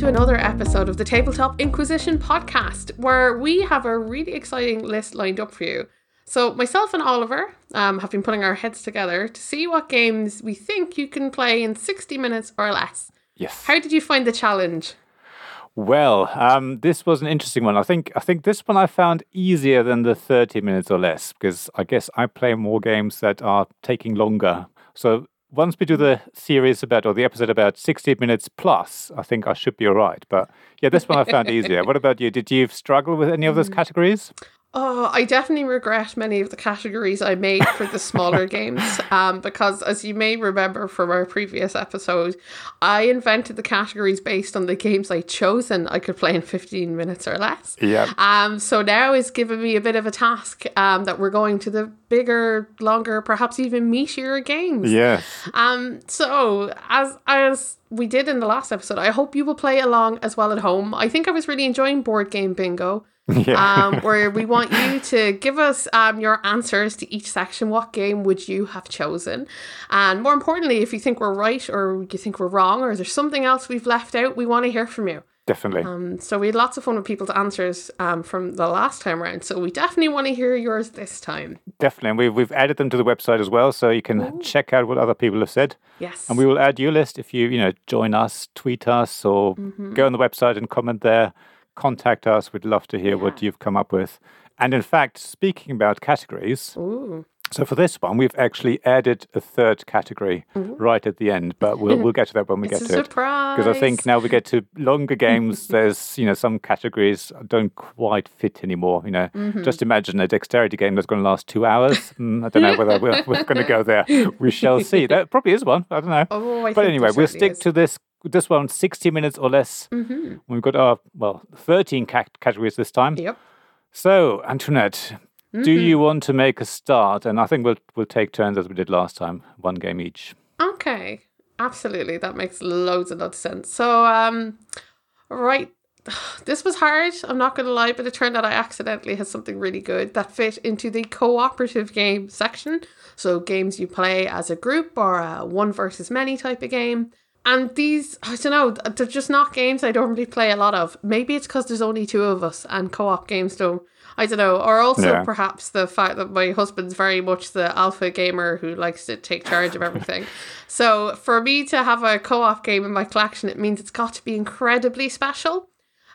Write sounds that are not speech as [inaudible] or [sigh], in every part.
to another episode of the Tabletop Inquisition podcast, where we have a really exciting list lined up for you. So, myself and Oliver um, have been putting our heads together to see what games we think you can play in 60 minutes or less. Yes. How did you find the challenge? Well, um, this was an interesting one. I think I think this one I found easier than the 30 minutes or less because I guess I play more games that are taking longer. So once we do the series about or the episode about 60 minutes plus, I think I should be all right. But yeah, this one I found easier. what about you? Did you struggle with any of those mm. categories? Oh, I definitely regret many of the categories I made for the smaller [laughs] games. Um, because as you may remember from our previous episode, I invented the categories based on the games I'd chosen I could play in 15 minutes or less. Yeah. Um, so now it's given me a bit of a task um, that we're going to the bigger, longer, perhaps even meatier games. Yes. Um, so as as we did in the last episode, I hope you will play along as well at home. I think I was really enjoying board game bingo. [laughs] Yeah. um, where we want you to give us um, your answers to each section. What game would you have chosen? And more importantly, if you think we're right or you think we're wrong or there's something else we've left out, we want to hear from you. Definitely. Um, so we had lots of fun with people's answers um, from the last time around. So we definitely want to hear yours this time. Definitely. And we've, we've added them to the website as well, so you can check out what other people have said. Yes. And we will add your list if you, you know, join us, tweet us, or go on the website and comment there. Contact us. We'd love to hear what you've come up with. And in fact, speaking about categories, Ooh. So for this one, we've actually added a third category right at the end, but we'll we'll get to that when we [laughs] It's get to it. surprise. Because I think now we get to longer [laughs] games, there's you know some categories don't quite fit anymore. You know, Mm-hmm. just imagine a dexterity game that's going to last two hours. Mm, I don't know whether we're, we're going to go there. We shall see. [laughs] That probably is one. I don't know. Oh, I but anyway, we'll stick is. to this this one 60 minutes or less. Mm-hmm. We've got our well 13 cat- categories this time. Yep. So Antoinette. Do Mm-hmm. you want to make a start? And I think we'll we'll take turns as we did last time, one game each. Okay, absolutely. That makes loads and loads of sense. So, um, right, [sighs] this was hard. I'm not going to lie, but it turned out I accidentally had something really good that fit into the cooperative game section. So, games you play as a group or a one versus many type of game. And these, I don't know, they're just not games I don't really play a lot of. Maybe it's because there's only two of us and co op games don't. I don't know. Or also Yeah. perhaps the fact that my husband's very much the alpha gamer who likes to take charge of everything. [laughs] so for me to have a co op game in my collection, it means it's got to be incredibly special.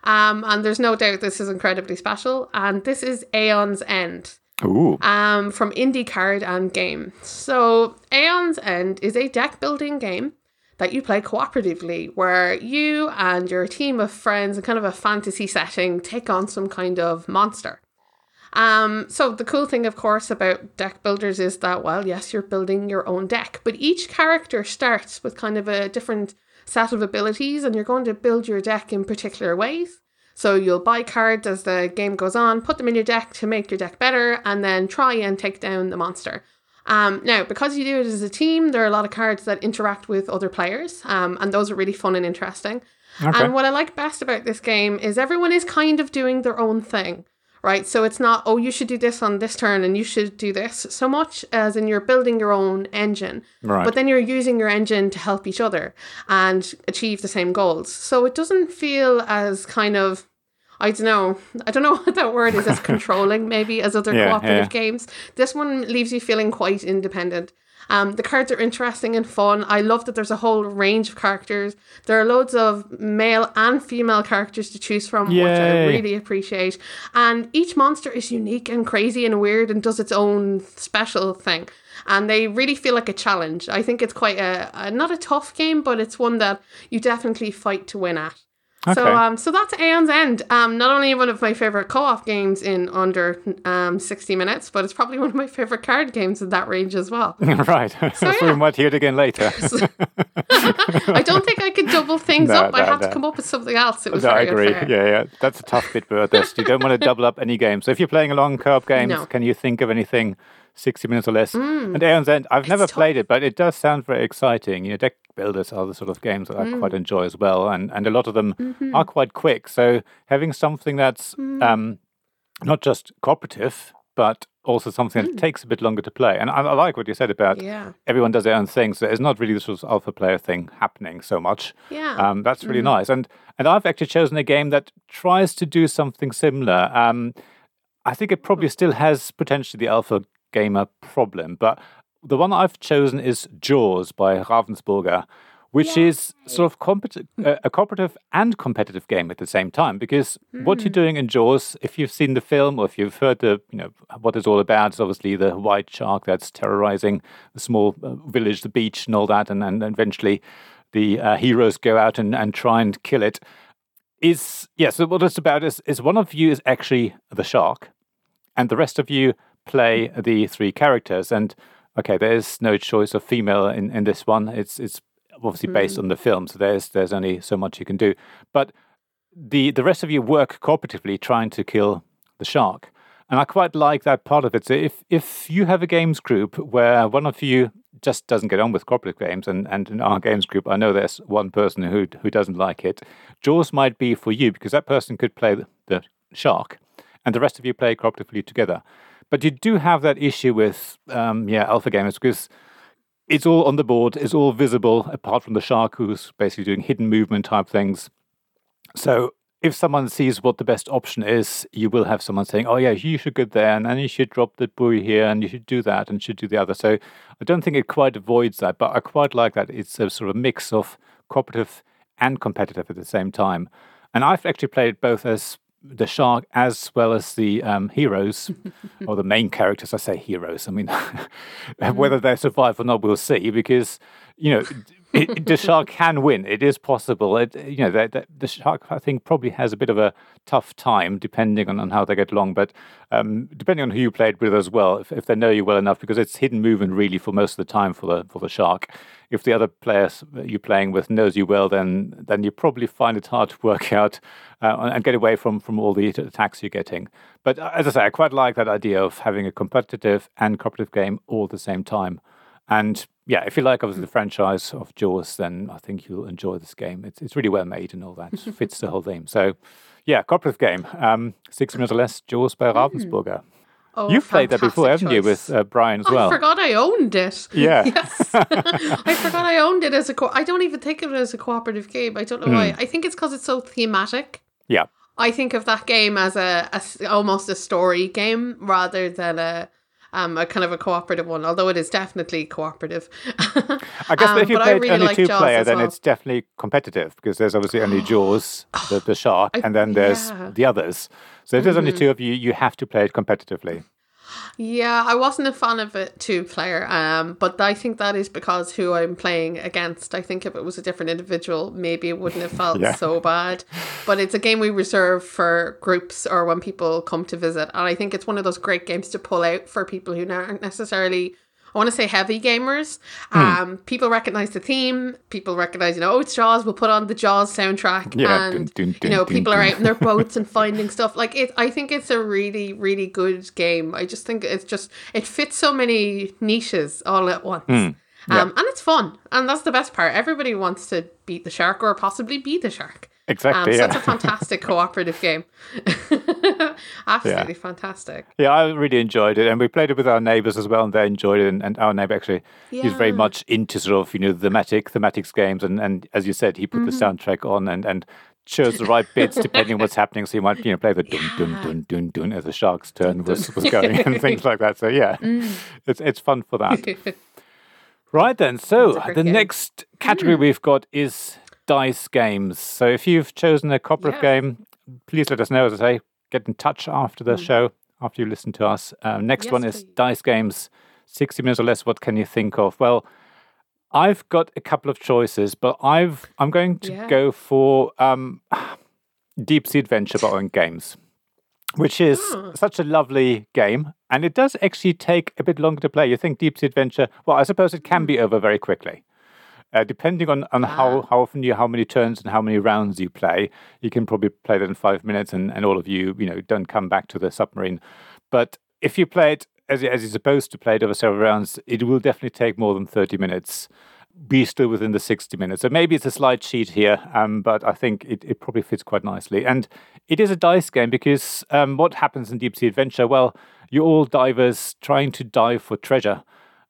Um, and there's no doubt this is incredibly special. And this is Aeon's End Ooh. um, from Indie Card and Game. So, Aeon's End is a deck building game that you play cooperatively, where you and your team of friends in kind of a fantasy setting take on some kind of monster. Um, so the cool thing, of course, about deck builders is that, well, yes, you're building your own deck, but each character starts with kind of a different set of abilities, and you're going to build your deck in particular ways. So you'll buy cards as the game goes on, put them in your deck to make your deck better, and then try and take down the monster. Um, now, because you do it as a team, there are a lot of cards that interact with other players, um, and those are really fun and interesting. Okay. And what I like best about this game is everyone is kind of doing their own thing, right? So it's not, oh, you should do this on this turn and you should do this so much as in you're building your own engine. Right. But then you're using your engine to help each other and achieve the same goals. So it doesn't feel as kind of I don't know. I don't know [laughs] what that word is as [laughs] controlling, maybe as other Yeah, cooperative yeah. games. This one leaves you feeling quite independent. Um, the cards are interesting and fun. I love that there's a whole range of characters. There are loads of male and female characters to choose from, which I really appreciate. And each monster is unique and crazy and weird and does its own special thing. And they really feel like a challenge. I think it's quite a, a not a tough game, but it's one that you definitely fight to win at. So um so that's Aeon's End. Um not only one of my favorite co-op games in under um 60 minutes, but it's probably one of my favorite card games in that range as well. [laughs] right. So, [laughs] yeah. we might hear it again later. [laughs] I don't think I could double things No, up. I no, have no. to come up with something else. It was No, I agree. unfair. Yeah, yeah. That's a tough bit this. You don't want to double up any games. So if you're playing a long co-op games, No. can you think of anything 60 minutes or less? Mm. And Aeon's End, I've never tough. played it, but it does sound very exciting. You know, deck builders are the sort of games that I quite mm. enjoy as well. And, and a lot of them mm-hmm. are quite quick. So having something that's mm. um, not just cooperative, but also something that takes a bit longer to play. And I, I like what you said about Yeah. everyone does their own thing. So there's not really this sort of alpha player thing happening so much. Yeah. Um, that's really mm-hmm. nice. And and I've actually chosen a game that tries to do something similar. Um, I think it probably hmm. still has potentially the alpha gamer problem, but the one I've chosen is Jaws by Ravensburger, which is sort of compet- a cooperative and competitive game at the same time. Because what you're doing in Jaws, if you've seen the film or if you've heard the, you know, what it's all about, is obviously the white shark that's terrorizing the small uh, village, the beach, and all that, and, and eventually the uh, heroes go out and, and try and kill it. Is yeah. So what it's about is is one of you is actually the shark, and the rest of you play the three characters. And okay, there's no choice of female in, in this one. It's it's obviously hmm. based on the film, so there's there's only so much you can do. But the the rest of you work cooperatively trying to kill the shark. And I quite like that part of it. So if if you have a games group where one of you just doesn't get on with cooperative games, and, and in our games group, I know there's one person who who doesn't like it. Jaws might be for you because that person could play the, the shark, and the rest of you play cooperatively together. But you do have that issue with um, yeah alpha gamers because it's all on the board, it's all visible apart from the shark who's basically doing hidden movement type things. So if someone sees what the best option is, you will have someone saying, "Oh yeah, you should go there, and then you should drop the buoy here, and you should do that, and should do the other." So I don't think it quite avoids that, but I quite like that it's a sort of mix of cooperative and competitive at the same time. And I've actually played both as the shark as well as the um, heroes [laughs] or the main characters. I say heroes. I mean, [laughs] whether they survive or not, we'll see. Because you know, it, the shark can win. It is possible. It, you know, the, the, the shark I think probably has a bit of a tough time depending on, on how they get along. But um, depending on who you played with as well, if, if they know you well enough, because it's hidden movement really for most of the time for the for the shark. If the other players you're playing with knows you well, then then you probably find it hard to work [laughs] out uh, and get away from from all the attacks you're getting. But uh, as I say, I quite like that idea of having a competitive and cooperative game all at the same time. And yeah, if you like obviously the franchise of Jaws, then I think you'll enjoy this game. It's it's really well made and all that [laughs] fits the whole theme. So yeah, cooperative game. Um, six minutes or less. Jaws by Ravensburger. Oh, You've played that before, haven't you, with uh, Brian as well? I forgot I owned it. [laughs] Yeah. Yes. [laughs] I forgot I owned it as a co- I don't even think of it as a cooperative game. I don't know why. Hmm. I think it's because it's so thematic. Yeah. I think of that game as a almost a story game rather than a um a kind of a cooperative one. Although it is definitely cooperative. I guess [laughs] Um, if you played really only like two Jaws player, then well. it's definitely competitive because there's obviously only [gasps] Jaws, the, the shark, I- and then there's yeah. the others. So if there's Mm-hmm. only two of you, you have to play it competitively. Yeah, I wasn't a fan of it two player, um, but I think that is because who I'm playing against. I think if it was a different individual, maybe it wouldn't have [laughs] felt Yeah. so bad. But it's a game we reserve for groups or when people come to visit, and I think it's one of those great games to pull out for people who aren't necessarily. I want to say heavy gamers. Hmm. Um, people recognize the theme. People recognize, you know, oh, it's Jaws. We'll put on the Jaws soundtrack, Yeah, and dun, dun, you know, dun, people dun, are out in their boats and [laughs] finding stuff. Like it, I think it's a really, really good game. I just think it's just it fits so many niches all at once. Hmm. Um, and it's fun, and that's the best part. Everybody wants to beat the shark or possibly be the shark. Um, Exactly. so yeah. it's a fantastic [laughs] cooperative game. [laughs] Absolutely fantastic. Yeah, I really enjoyed it, and we played it with our neighbours as well, and they enjoyed it. And, and our neighbour actually, is very much into sort of you know thematic thematics games, and, and as you said, he put Mm-hmm. the soundtrack on and and chose the right bits depending on what's happening. So you might you know play the dun dun Yeah. dun dun dun as the shark's turn was, was going [laughs] and things like that. So yeah, Mm. it's it's fun for that. Right then, so It's a great the game. next category we've got is dice games. So if you've chosen a cooperative Yeah. game, please let us know. As I say, get in touch after the show, after you listen to us. Um, next Yes, one is please. dice games, 60 minutes or less. What can you think of? Well, I've got a couple of choices, but I've I'm going to Yeah. go for um, [sighs] Deep Sea Adventure by Oink Games, which is Oh. such a lovely game, and it does actually take a bit longer to play. You think Deep Sea Adventure? Well, I suppose it can be over very quickly. Uh, depending on, on how, how often you, how many turns and how many rounds you play, you can probably play that in five minutes, and, and all of you, you know, don't come back to the submarine. But if you play it as, as you're supposed to play it over several rounds, it will definitely take more than 30 minutes. be still within the 60 minutes. So maybe it's a slight cheat here, um, but I think it, it probably fits quite nicely. And it is a dice game because um, what happens in Deep Sea Adventure? Well, you're all divers trying to dive for treasure.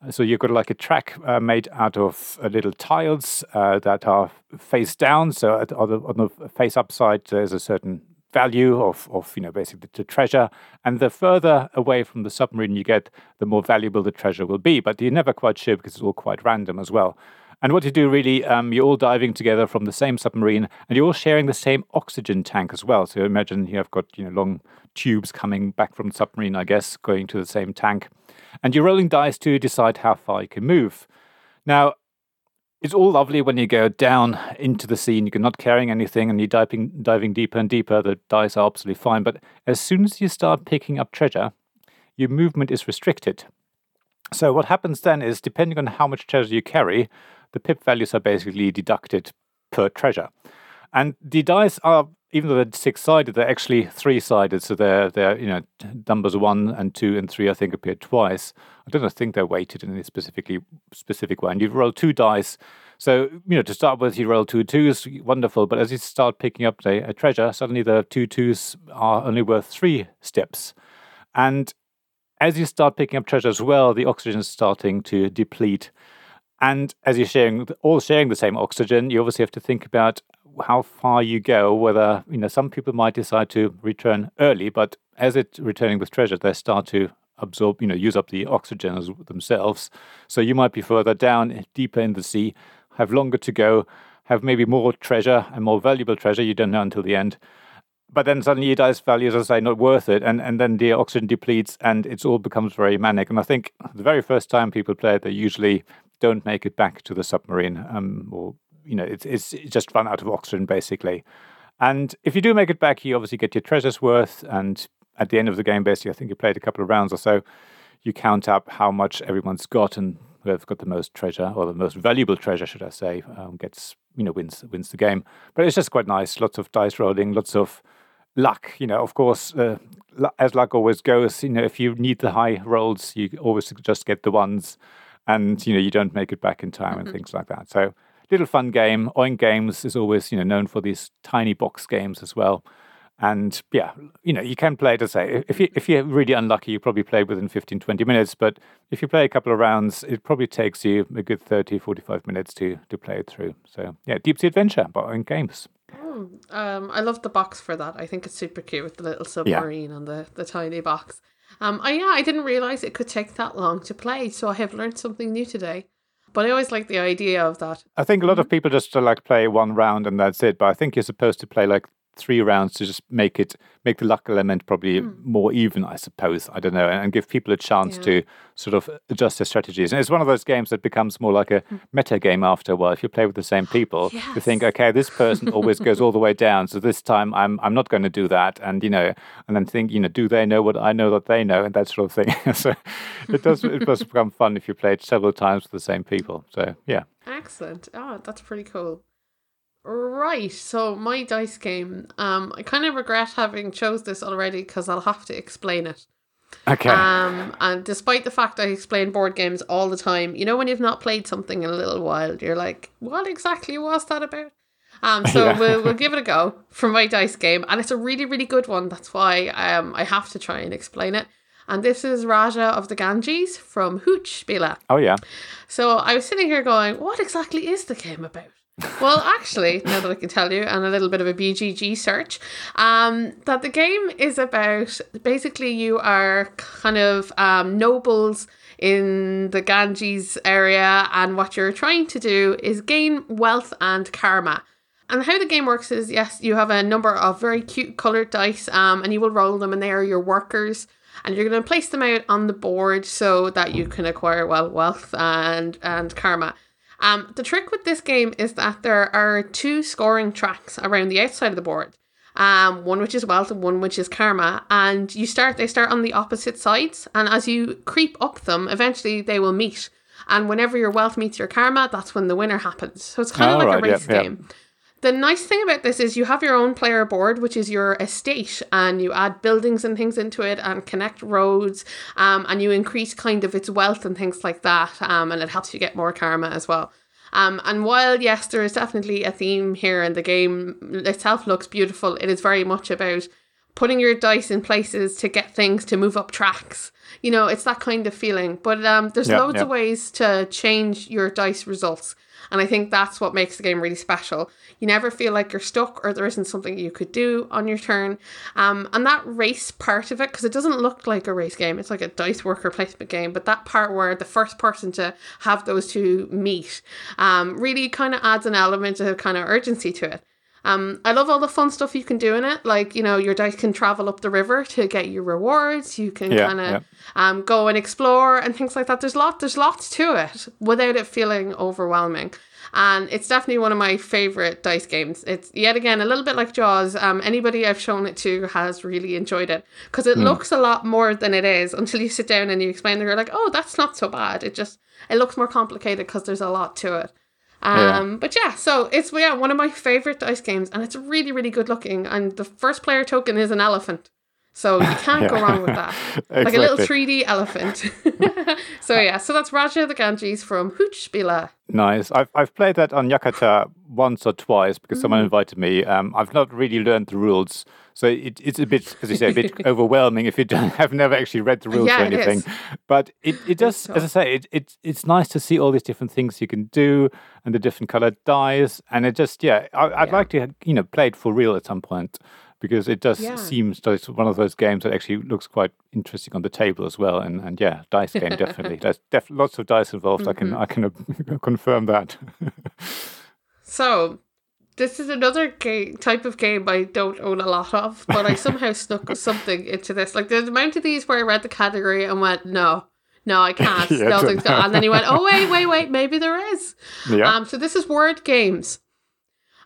So you've got like a track uh, made out of uh, little tiles uh, that are face down. So at, on, the, on the face up side, there's a certain value of, of you know basically the treasure. And the further away from the submarine you get the more valuable the treasure will be. But you're never quite sure because it's all quite random as well and what you do really um, you're all diving together from the same submarine and you're all sharing the same oxygen tank as well so imagine you have got you know long tubes coming back from the submarine i guess going to the same tank and you're rolling dice to decide how far you can move now it's all lovely when you go down into the sea and you're not carrying anything and you're diving, diving deeper and deeper. The dice are absolutely fine. But as soon as you start picking up treasure, your movement is restricted. So what happens then is, depending on how much treasure you carry, the pip values are basically deducted per treasure. And the dice are, even though they're six sided, they're actually three sided. So they're, they're, you know, numbers one and two and three, I think, appear twice. I don't think they're weighted in any specifically specific way. And you roll two dice. So, you know, to start with, you roll two twos, wonderful. But as you start picking up a, a treasure, suddenly the two twos are only worth three steps. And as you start picking up treasure as well, the oxygen is starting to deplete. And as you're sharing, all sharing the same oxygen, you obviously have to think about how far you go. Whether you know, some people might decide to return early, but as it's returning with treasure, they start to absorb, you know, use up the oxygen as themselves. So you might be further down, deeper in the sea, have longer to go, have maybe more treasure and more valuable treasure. You don't know until the end. But then suddenly your dice values are say not worth it, and, and then the oxygen depletes, and it all becomes very manic. And I think the very first time people play it, they usually don't make it back to the submarine, um, or you know, it's it's just run out of oxygen basically. And if you do make it back, you obviously get your treasures worth, and at the end of the game, basically, I think you played a couple of rounds or so, you count up how much everyone's got, and whoever's got the most treasure or the most valuable treasure, should I say, um, gets you know wins wins the game. But it's just quite nice. Lots of dice rolling, lots of luck. You know, of course, uh, as luck always goes, you know, if you need the high rolls, you always just get the ones, and you know you don't make it back in time mm-hmm. and things like that. So little fun game. Oink Games is always you know known for these tiny box games as well. And yeah, you know, you can play it, as I say, if, you, if you're really unlucky, you probably play within 15, 20 minutes. But if you play a couple of rounds, it probably takes you a good 30, 45 minutes to, to play it through. So yeah, Deep Sea Adventure by Oink Games. Oh, um, I love the box for that. I think it's super cute with the little submarine yeah. and the, the tiny box. Um, I, yeah, I didn't realize it could take that long to play, so I have learned something new today. But I always like the idea of that. I think a lot of mm-hmm. people just uh, like play one round and that's it. But I think you're supposed to play like three rounds to just make it make the luck element probably mm. more even, I suppose. I don't know, and, give people a chance yeah. to sort of adjust their strategies. And it's one of those games that becomes more like a hmm. meta game after a while. If you play with the same [gasps] people, yes. you think, okay, this person always goes all the way down, so this time I'm I'm not going to do that, and you know, and then think, you know, do they know what I know that they know, and that sort of thing. [laughs] so it does it does become fun if you play it several times with the same people. So yeah. Excellent. Oh, that's pretty cool. Right, so my dice game. Um, I kind of regret having chose this already because I'll have to explain it. Okay. Um, and despite the fact I explain board games all the time, you know when you've not played something in a little while, you're like, what exactly was that about? Um, so [laughs] yeah. we'll we'll give it a go for my dice game, and it's a really really good one. That's why um I have to try and explain it. And this is Raja of the Ganges from Hooch Bila. Oh yeah. So I was sitting here going, what exactly is the game about? Well, actually, now that I can tell you, and a little bit of a BGG search, um, that the game is about basically you are kind of um, nobles in the Ganges area, and what you're trying to do is gain wealth and karma. And how the game works is yes, you have a number of very cute colored dice, um, and you will roll them, and they are your workers. And you're going to place them out on the board so that you can acquire well wealth and and karma. Um, the trick with this game is that there are two scoring tracks around the outside of the board. Um, one which is wealth and one which is karma. And you start they start on the opposite sides, and as you creep up them, eventually they will meet. And whenever your wealth meets your karma, that's when the winner happens. So it's kind of like right, a race yeah, game. Yeah. The nice thing about this is you have your own player board, which is your estate, and you add buildings and things into it and connect roads, um, and you increase kind of its wealth and things like that, um, and it helps you get more karma as well. Um, and while yes, there is definitely a theme here, and the game itself looks beautiful, it is very much about putting your dice in places to get things to move up tracks. You know, it's that kind of feeling. But um, there's Yeah, loads yeah. of ways to change your dice results. And I think that's what makes the game really special. You never feel like you're stuck or there isn't something you could do on your turn. Um, and that race part of it, because it doesn't look like a race game, it's like a dice worker placement game. But that part where the first person to have those two meet um, really kind of adds an element of kind of urgency to it. Um, I love all the fun stuff you can do in it. Like, you know, your dice can travel up the river to get your rewards. You can Yeah, kind of yeah. um, go and explore and things like that. There's lot, there's lots to it without it feeling overwhelming. And it's definitely one of my favorite dice games. It's yet again a little bit like Jaws. Um, anybody I've shown it to has really enjoyed it because it looks a lot more than it is until you sit down and you explain. It they're like, oh, that's not so bad. It just it looks more complicated because there's a lot to it. Um, but yeah, so it's yeah one of my favorite dice games, and it's really really good looking. And the first player token is an elephant, so you [laughs] can't go wrong with that. [laughs] Like a little 3D elephant. [laughs] so yeah, so that's Raja the Ganges from Hoochspila. Nice. I've I've played that on Yucata once or twice because someone Mm. invited me. Um, I've not really learned the rules, so it, it's a bit, as you say, a bit overwhelming if you don't have never actually read the rules Yeah, or it anything. is. But it, it does, as I say, it, it it's nice to see all these different things you can do and the different colored dyes. and it just yeah, I, I'd Yeah. like to you know play it for real at some point. Because it does Yeah. seems like it's one of those games that actually looks quite interesting on the table as well, and and yeah, dice game [laughs] definitely. There's def- lots of dice involved. I can Mm-hmm. I can uh, [laughs] confirm that. So this is another game type of game I don't own a lot of, but I somehow [laughs] snuck something into this. Like there's a amount of these where I read the category and went, no. No, I can't. Yeah, no. And then he went, "Oh wait, wait, wait, maybe there is." yeah. Um, so this is word games,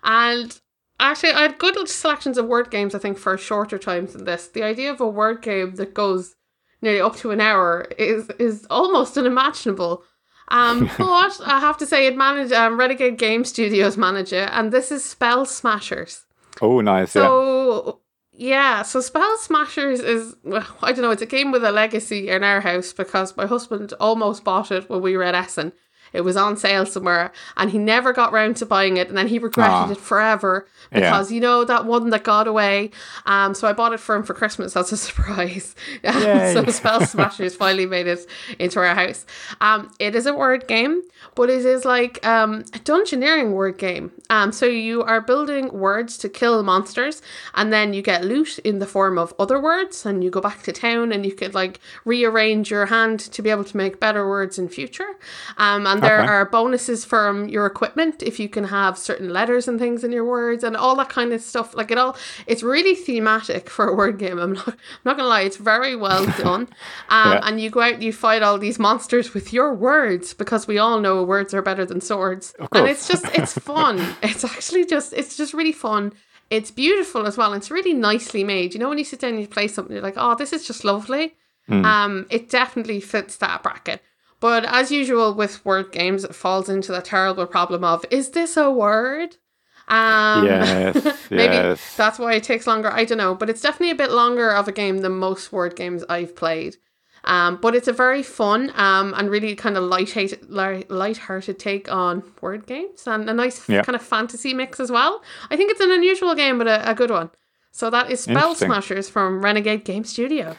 and actually, I had good selections of word games. I think for shorter times than this. The idea of a word game that goes nearly up to an hour is is almost unimaginable. Um, [laughs] but I have to say, it managed um, Renegade Game Studios manage it, and this is Spell Smashers. Oh, nice. yeah. So yeah, so Spell Smashers is well, I don't know, it's a game with a legacy in our house because my husband almost bought it when we were at Essen. It was on sale somewhere and he never got round to buying it and then he regretted Ah. it forever Yeah. because you know that one that got away. Um so I bought it for him for Christmas as a [laughs] surprise. [laughs] So Spell Smashers finally made it into our house. Um it is a word game, but it is like um a dungeoneering word game. Um so you are building words to kill monsters and then you get loot in the form of other words and you go back to town and you could like rearrange your hand to be able to make better words in future. Um and there Okay. are bonuses from your equipment if you can have certain letters and things in your words and all that kind of stuff. Like it all it's really thematic for a word game. I'm not I'm not gonna lie, it's very well [laughs] done. Um Yeah. and you go out and you fight all these monsters with your words because we all know words are better than swords. And it's just it's [laughs] fun. it's actually just it's just really fun. It's beautiful as well. It's really nicely made. You know, when you sit down and you play something, you're like, oh, this is just lovely. Um, it definitely fits that bracket. But as usual with word games, it falls into that terrible problem of is this a word? Um, Yes, [laughs] maybe yes. that's why it takes longer. I don't know, but it's definitely a bit longer of a game than most word games I've played. Um, but it's a very fun um, and really kind of light light-hearted take on word games and a nice Yeah. kind of fantasy mix as well. I think it's an unusual game, but a, a good one. So that is Spell Smashers from Renegade Game Studios.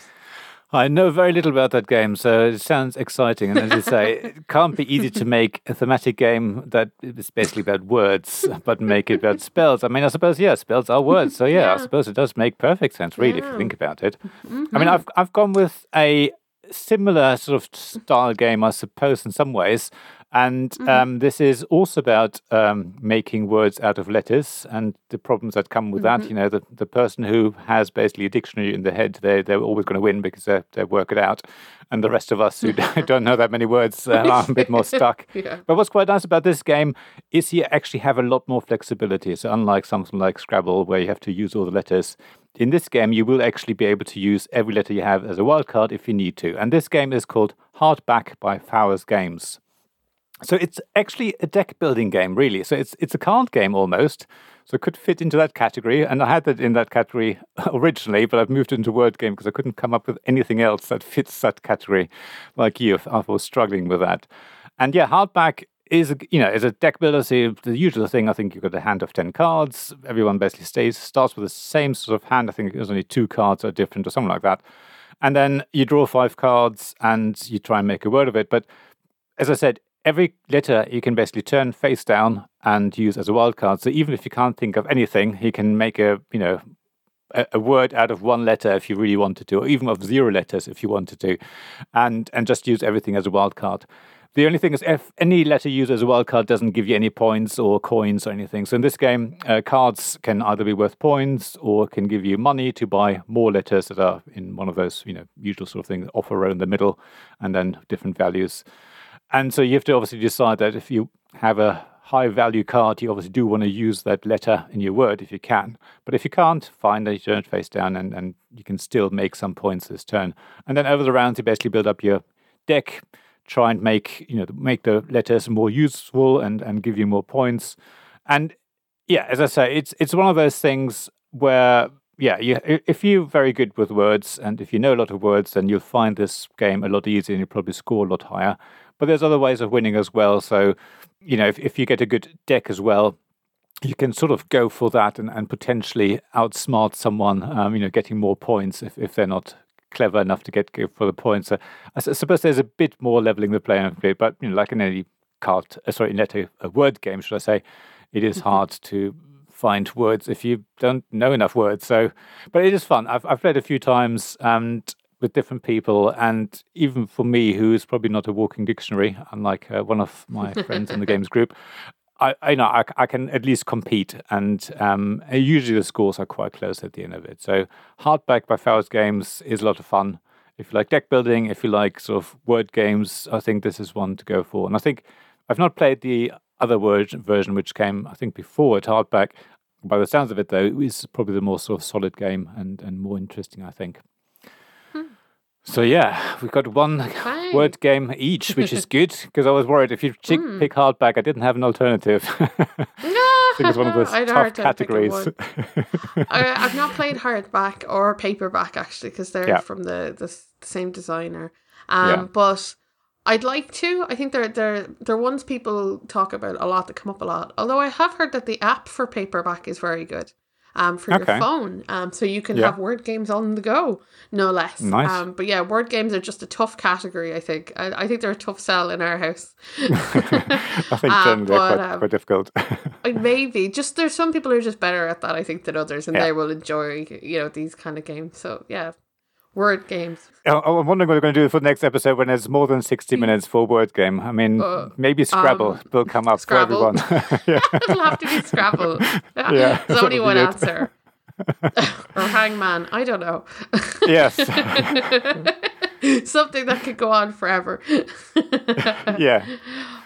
I know very little about that game, so it sounds exciting. And as you say, it can't be easy to make a thematic game that is basically about words, [laughs] but make it about spells. I mean, I suppose, yeah, spells are words. So, yeah, I suppose it does make perfect sense, really, if Yeah. Mm-hmm. you think about it. I mean, I've, I've gone with a similar sort of style game, I suppose, in some ways. And Mm-hmm. um, this is also about um, making words out of letters and the problems that come with Mm-hmm. that. You know, the, the person who has basically a dictionary in their head, they, they're always going to win because they, they work it out. And the rest of us who [laughs] don't know that many words uh, are a bit more stuck. [laughs] Yeah. But what's quite nice about this game is you actually have a lot more flexibility. So, unlike something like Scrabble, where you have to use all the letters, in this game, you will actually be able to use every letter you have as a wildcard if you need to. And this game is called Hardback by Fowers Games. So it's actually a deck building game, really. So it's it's a card game almost. So it could fit into that category. And I had that in that category [laughs] originally, but I've moved it into word game because I couldn't come up with anything else that fits that category like you. I was struggling with that. And yeah, hardback is you know is a deck builder. So the usual thing, I think you've got a hand of ten cards. Everyone basically stays starts with the same sort of hand. I think there's only two cards are different or something like that. And then you draw five cards and you try and make a word of it. But as I said, every letter you can basically turn face down and use as a wild card. So even if you can't think of anything, you can make a you know a, a, word out of one letter if you really wanted to, or even of zero letters if you wanted to, and and just use everything as a wild card. The only thing is, if any letter used as a wildcard doesn't give you any points or coins or anything. So in this game, uh, cards can either be worth points or can give you money to buy more letters that are in one of those, you know, usual sort of things, off row in the middle, and then different values. And so you have to obviously decide that if you have a high value card, you obviously do want to use that letter in your word if you can. But if you can't, fine, then you turn it face down and, and you can still make some points this turn. And then over the rounds, you basically build up your deck try and make you know make the letters more useful and and give you more points. And yeah, as I say, it's it's one of those things where yeah, you, if you're very good with words and if you know a lot of words, then you'll find this game a lot easier and you'll probably score a lot higher. But there's other ways of winning as well. So, you know, if, if you get a good deck as well, you can sort of go for that and, and potentially outsmart someone, um, you know, getting more points if, if they're not clever enough to get for the points. So I suppose there's a bit more leveling the playing field, but you know, like in any card, uh, sorry, in a, a word game, should I say, it is mm-hmm. hard to find words if you don't know enough words. So, but it is fun. I've I've played a few times and with different people, and even for me, who is probably not a walking dictionary, unlike uh, one of my [laughs] friends in the games group, I, I know I, I, can at least compete, and um, usually the scores are quite close at the end of it. So Hardback by Fowers Games is a lot of fun. If you like deck building, if you like sort of word games, I think this is one to go for. And I think I've not played the other word version, which came I think before at Hardback. By the sounds of it, though, is probably the more sort of solid game and, and more interesting. I think. So yeah, we've got one Fine. word game each, which is [laughs] good because I was worried if you pick, mm. pick hardback, I didn't have an alternative. No, I think it's one of those [laughs] tough categories. [laughs] I, have not played hardback or paperback actually because they're yeah. from the, the, the same designer. Um, yeah. but I'd like to. I think they're they're they're ones people talk about a lot that come up a lot. Although I have heard that the app for paperback is very good um, for okay. your phone. Um, so you can yeah. have word games on the go, no less. Nice. Um, but yeah, word games are just a tough category. I think. I, I think they're a tough sell in our house. [laughs] I think um, they're quite, um, quite difficult. [laughs] maybe just there's some people who are just better at that. I think than others, and yeah. they will enjoy you know these kind of games. So yeah, word games. I'm wondering what we're going to do for the next episode when there's more than 60 hmm. minutes for word game. I mean, uh, maybe Scrabble um, will come up Scrabble. for everyone. [laughs] [laughs] It'll have to be Scrabble. [laughs] Yeah. There's only one answer. or Hangman. I don't know. yes. [laughs] Something that could go on forever. [laughs] [laughs] yeah.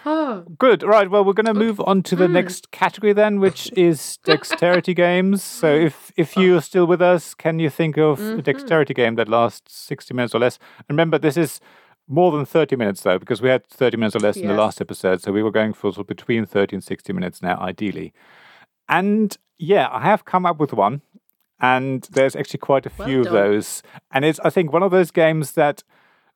Oh. Good. Right. Well, we're going to move on to the mm. next category then, which is dexterity games. So, if if you're still with us, can you think of mm-hmm. a dexterity game that lasts sixty minutes or less? And remember, this is more than 30 minutes though because we had 30 minutes or less yes. in the last episode so we were going for sort of between 30 and 60 minutes now ideally and yeah i have come up with one and there's actually quite a few well of those. And it's I think one of those games that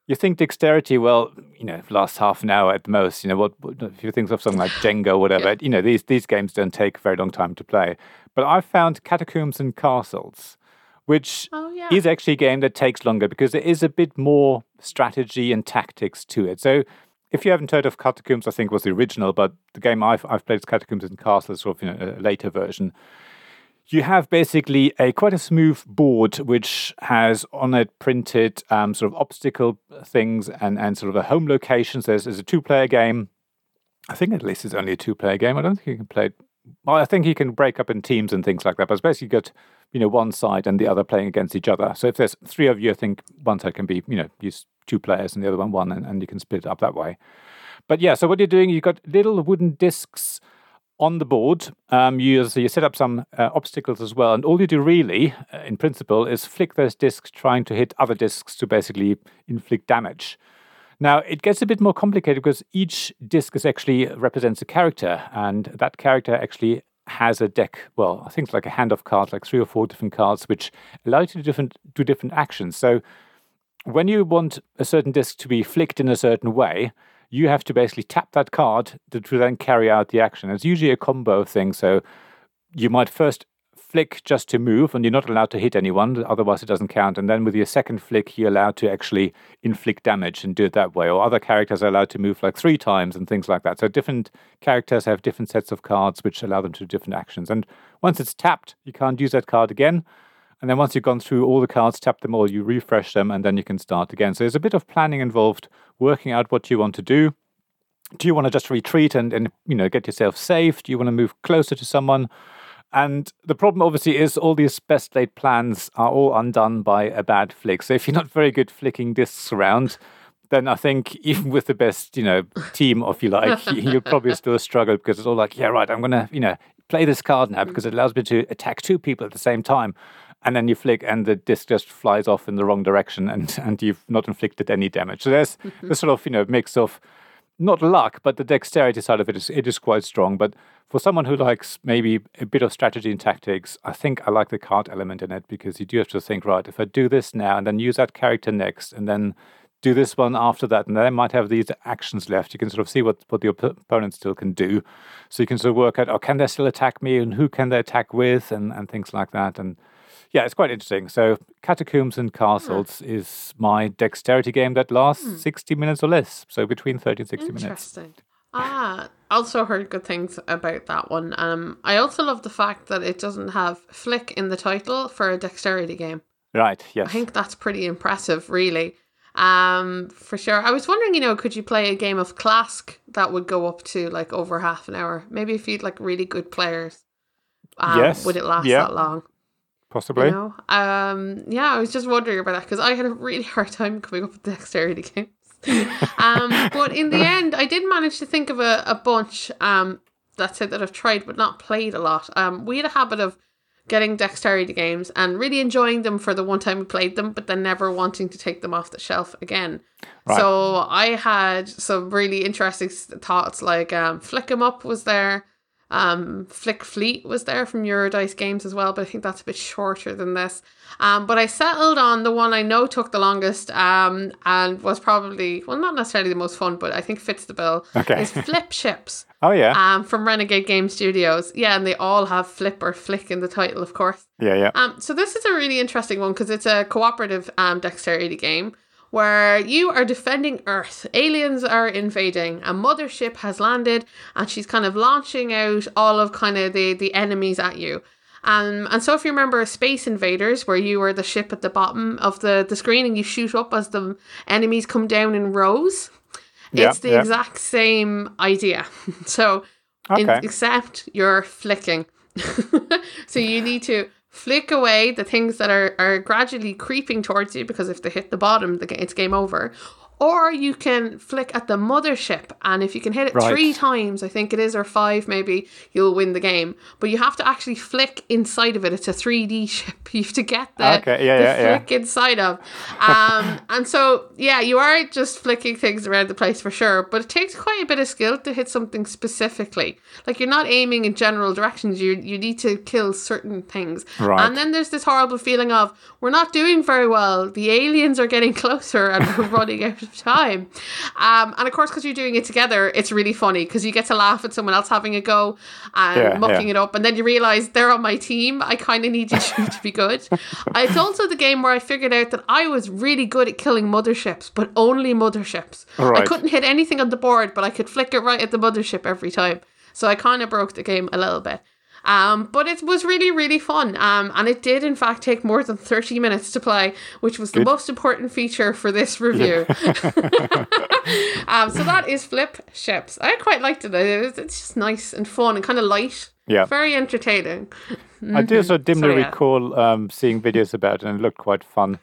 you think dexterity, well, you know, lasts half an hour at the most. You know, what, if you think of something like [laughs] Jenga or whatever, yeah. you know, these these games don't take a very long time to play. But I found Catacombs and Castles, which oh, yeah. is actually a game that takes longer because there is a bit more strategy and tactics to it. So if you haven't heard of Catacombs, I think was the original, but the game I've I've played is Catacombs and Castles, sort of you know, a later version you have basically a quite a smooth board which has on it printed um, sort of obstacle things and, and sort of a home locations. There's, there's a two player game. I think at least it's only a two player game. I don't think you can play. Well, I think you can break up in teams and things like that. But it's basically got you know one side and the other playing against each other. So if there's three of you, I think one side can be you know use two players and the other one one, and, and you can split it up that way. But yeah, so what you're doing, you've got little wooden discs on the board, um, you, so you set up some uh, obstacles as well, and all you do really, uh, in principle, is flick those discs trying to hit other discs to basically inflict damage. Now, it gets a bit more complicated because each disc is actually represents a character, and that character actually has a deck. Well, I think it's like a hand of cards, like three or four different cards, which allow you to do different, do different actions. So, when you want a certain disc to be flicked in a certain way, you have to basically tap that card to, then carry out the action. It's usually a combo thing. So you might first flick just to move, and you're not allowed to hit anyone, otherwise it doesn't count. And then with your second flick, you're allowed to actually inflict damage and do it that way. Or other characters are allowed to move like three times and things like that. So different characters have different sets of cards which allow them to do different actions. And once it's tapped, you can't use that card again. And then once you've gone through all the cards, tap them all, you refresh them, and then you can start again. So there's a bit of planning involved, working out what you want to do. Do you want to just retreat and, and you know get yourself safe? Do you want to move closer to someone? And the problem, obviously, is all these best laid plans are all undone by a bad flick. So if you're not very good flicking discs around, then I think [laughs] even with the best, you know, team, if you like, you'll probably still struggle because it's all like, yeah, right, I'm gonna, you know, play this card now because it allows me to attack two people at the same time. And then you flick, and the disc just flies off in the wrong direction, and [laughs] and you've not inflicted any damage. So there's mm-hmm. the sort of you know mix of not luck, but the dexterity side of it is it is quite strong. But for someone who likes maybe a bit of strategy and tactics, I think I like the card element in it because you do have to think, right, if I do this now and then use that character next and then do this one after that, and then I might have these actions left. You can sort of see what, what the op- opponent still can do. So you can sort of work out, oh, can they still attack me and who can they attack with and, and things like that. And yeah, it's quite interesting. So Catacombs and Castles yeah. is my dexterity game that lasts hmm. 60 minutes or less. So between 30 and 60 Interesting. minutes. Interesting. Ah, also heard good things about that one. Um, I also love the fact that it doesn't have flick in the title for a dexterity game. Right, yes. I think that's pretty impressive, really. Um, for sure. I was wondering, you know, could you play a game of Klask that would go up to like over half an hour? Maybe if you'd like really good players. Um, yes. Would it last yeah. that long? Possibly. You know? Um, yeah, I was just wondering about that because I had a really hard time coming up with dexterity [laughs] games. um, but in the end, I did manage to think of a, a bunch. Um, that's it that I've tried but not played a lot. Um, we had a habit of getting dexterity games and really enjoying them for the one time we played them, but then never wanting to take them off the shelf again. Right. So I had some really interesting thoughts like um, Flick 'em Up was there. Um, Flick Fleet was there from Eurydice Games as well, but I think that's a bit shorter than this. Um, but I settled on the one I know took the longest um, and was probably, well, not necessarily the most fun, but I think fits the bill. Okay. Is Flip Ships. [laughs] oh, yeah. Um, from Renegade Game Studios. Yeah, and they all have flip or flick in the title, of course. Yeah, yeah. Um, so this is a really interesting one because it's a cooperative um, dexterity game where you are defending Earth. Aliens are invading. A mothership has landed and she's kind of launching out all of kind of the, the enemies at you. Um, and so if you remember Space Invaders, where you were the ship at the bottom of the, the screen and you shoot up as the enemies come down in rows, yeah, it's the yeah. exact same idea. [laughs] so, okay. in, except you're flicking. [laughs] so you need to flick away the things that are, are gradually creeping towards you because if they hit the bottom, the, it's game over or you can flick at the mothership and if you can hit it right. three times i think it is or five maybe you'll win the game but you have to actually flick inside of it it's a 3d [laughs] ship you have to get the, okay. yeah, the yeah, flick yeah. inside of um, [laughs] and so yeah you are just flicking things around the place for sure but it takes quite a bit of skill to hit something specifically like you're not aiming in general directions you you need to kill certain things right. and then there's this horrible feeling of we're not doing very well the aliens are getting [laughs] closer and we're running out of [laughs] time. Um, and of course, because you're doing it together, it's really funny because you get to laugh at someone else having a go and yeah, mucking yeah. it up, and then you realize they're on my team. I kind of need you [laughs] to be good. it's also the game where I figured out that I was really good at killing motherships, but only motherships. Right. I couldn't hit anything on the board, but I could flick it right at the mothership every time. So I kind of broke the game a little bit. Um, but it was really, really fun. Um, and it did, in fact, take more than 30 minutes to play, which was Good. the most important feature for this review. [laughs] [laughs] um, so that is Flip Ships. I quite liked it. It's just nice and fun and kind of light. Yeah. Very entertaining. Mm-hmm. I do also dimly so, yeah. recall um, seeing videos about it and it looked quite fun.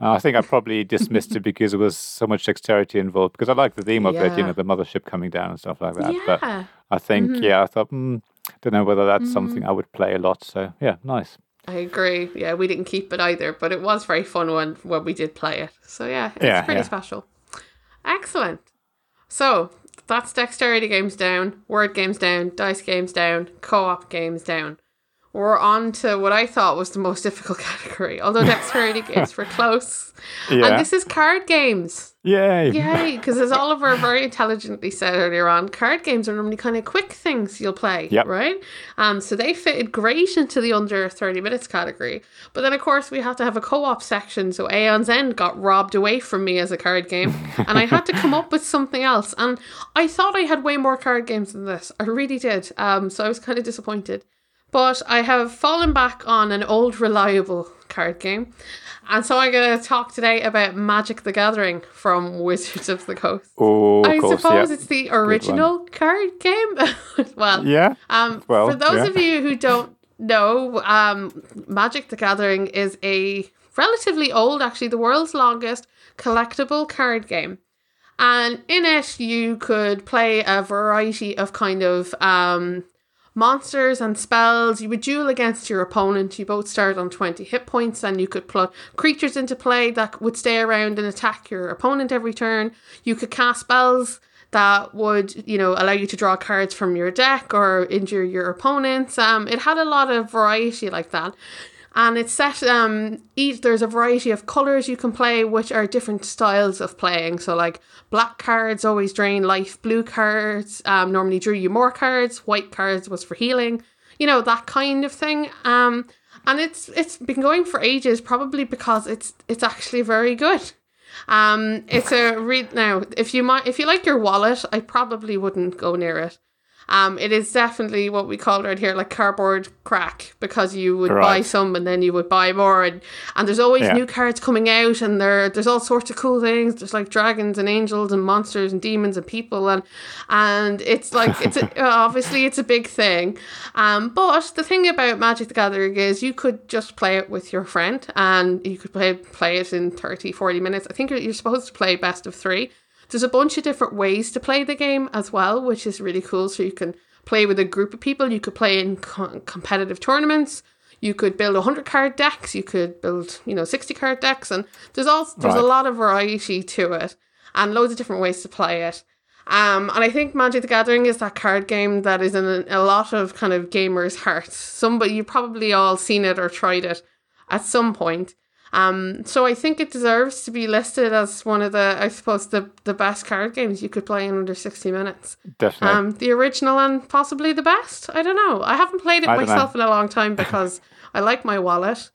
Uh, I think I probably [laughs] dismissed it because there was so much dexterity involved. Because I like the theme of yeah. it, you know, the mothership coming down and stuff like that. Yeah. But I think, mm-hmm. yeah, I thought, mm, don't know whether that's mm-hmm. something I would play a lot. So yeah, nice. I agree. Yeah, we didn't keep it either, but it was very fun when when we did play it. So yeah, it's yeah, pretty yeah. special. Excellent. So that's dexterity games down, word games down, dice games down, co-op games down. We're on to what I thought was the most [laughs] difficult category, although dexterity [laughs] games were close. Yeah. And this is card games. Yay! Yay! Because as Oliver very intelligently said earlier on, card games are normally kind of quick things you'll play, Yep. right? Um, so they fitted great into the under thirty minutes category. But then of course we have to have a co-op section, so Aeon's End got robbed away from me as a card game, and I had to come up with something else. And I thought I had way more card games than this. I really did. Um, so I was kind of disappointed. But I have fallen back on an old reliable card game. And so I'm going to talk today about Magic the Gathering from [laughs] Wizards of the Coast. Oh, of I course, suppose yeah. it's the original card game. [laughs] well, Yeah. um, Well, for those yeah. of you who don't know, um, Magic the Gathering is a relatively old, actually, the world's longest collectible card game. And in it, you could play a variety of kind of um, monsters and spells. You would duel against your opponent. You both start on 20 hit points, and you could put creatures into play that would stay around and attack your opponent every turn. You could cast spells that would, you know, allow you to draw cards from your deck or injure your opponents. Um, it had a lot of variety like that. And it's set um each there's a variety of colours you can play which are different styles of playing. So like black cards always drain life, blue cards um normally drew you more cards, white cards was for healing, you know, that kind of thing. Um and it's it's been going for ages probably because it's it's actually very good. Um it's a read now if you might if you like your wallet, I probably wouldn't go near it. Um, it is definitely what we call right here like cardboard crack because you would buy some and then you would buy more and, and there's always Yeah. new cards coming out and there there's all sorts of cool things. There's like dragons and angels and monsters and demons and people and and it's like it's a, [laughs] obviously it's a big thing. Um, but the thing about Magic the Gathering is you could just play it with your friend and you could play play it in 30, 40 minutes. I think you're, you're supposed to play best of three. There's a bunch of different ways to play the game as well, which is really cool. So you can play with a group of people. You could play in co- competitive tournaments. You could build 100 card decks. You could build, you know, 60 card decks. And there's all there's a lot of variety to it and loads of different ways to play it. Um, and I think Magic the Gathering is that card game that is in a, a lot of kind of gamers' hearts. Somebody you probably all seen it or tried it at some point. Um, so I think it deserves to be listed as one of the, I suppose, the the best card games you could play in under sixty minutes. Definitely. Um, the original and possibly the best. I don't know. I haven't played it I myself in a long time [laughs] because I like my wallet.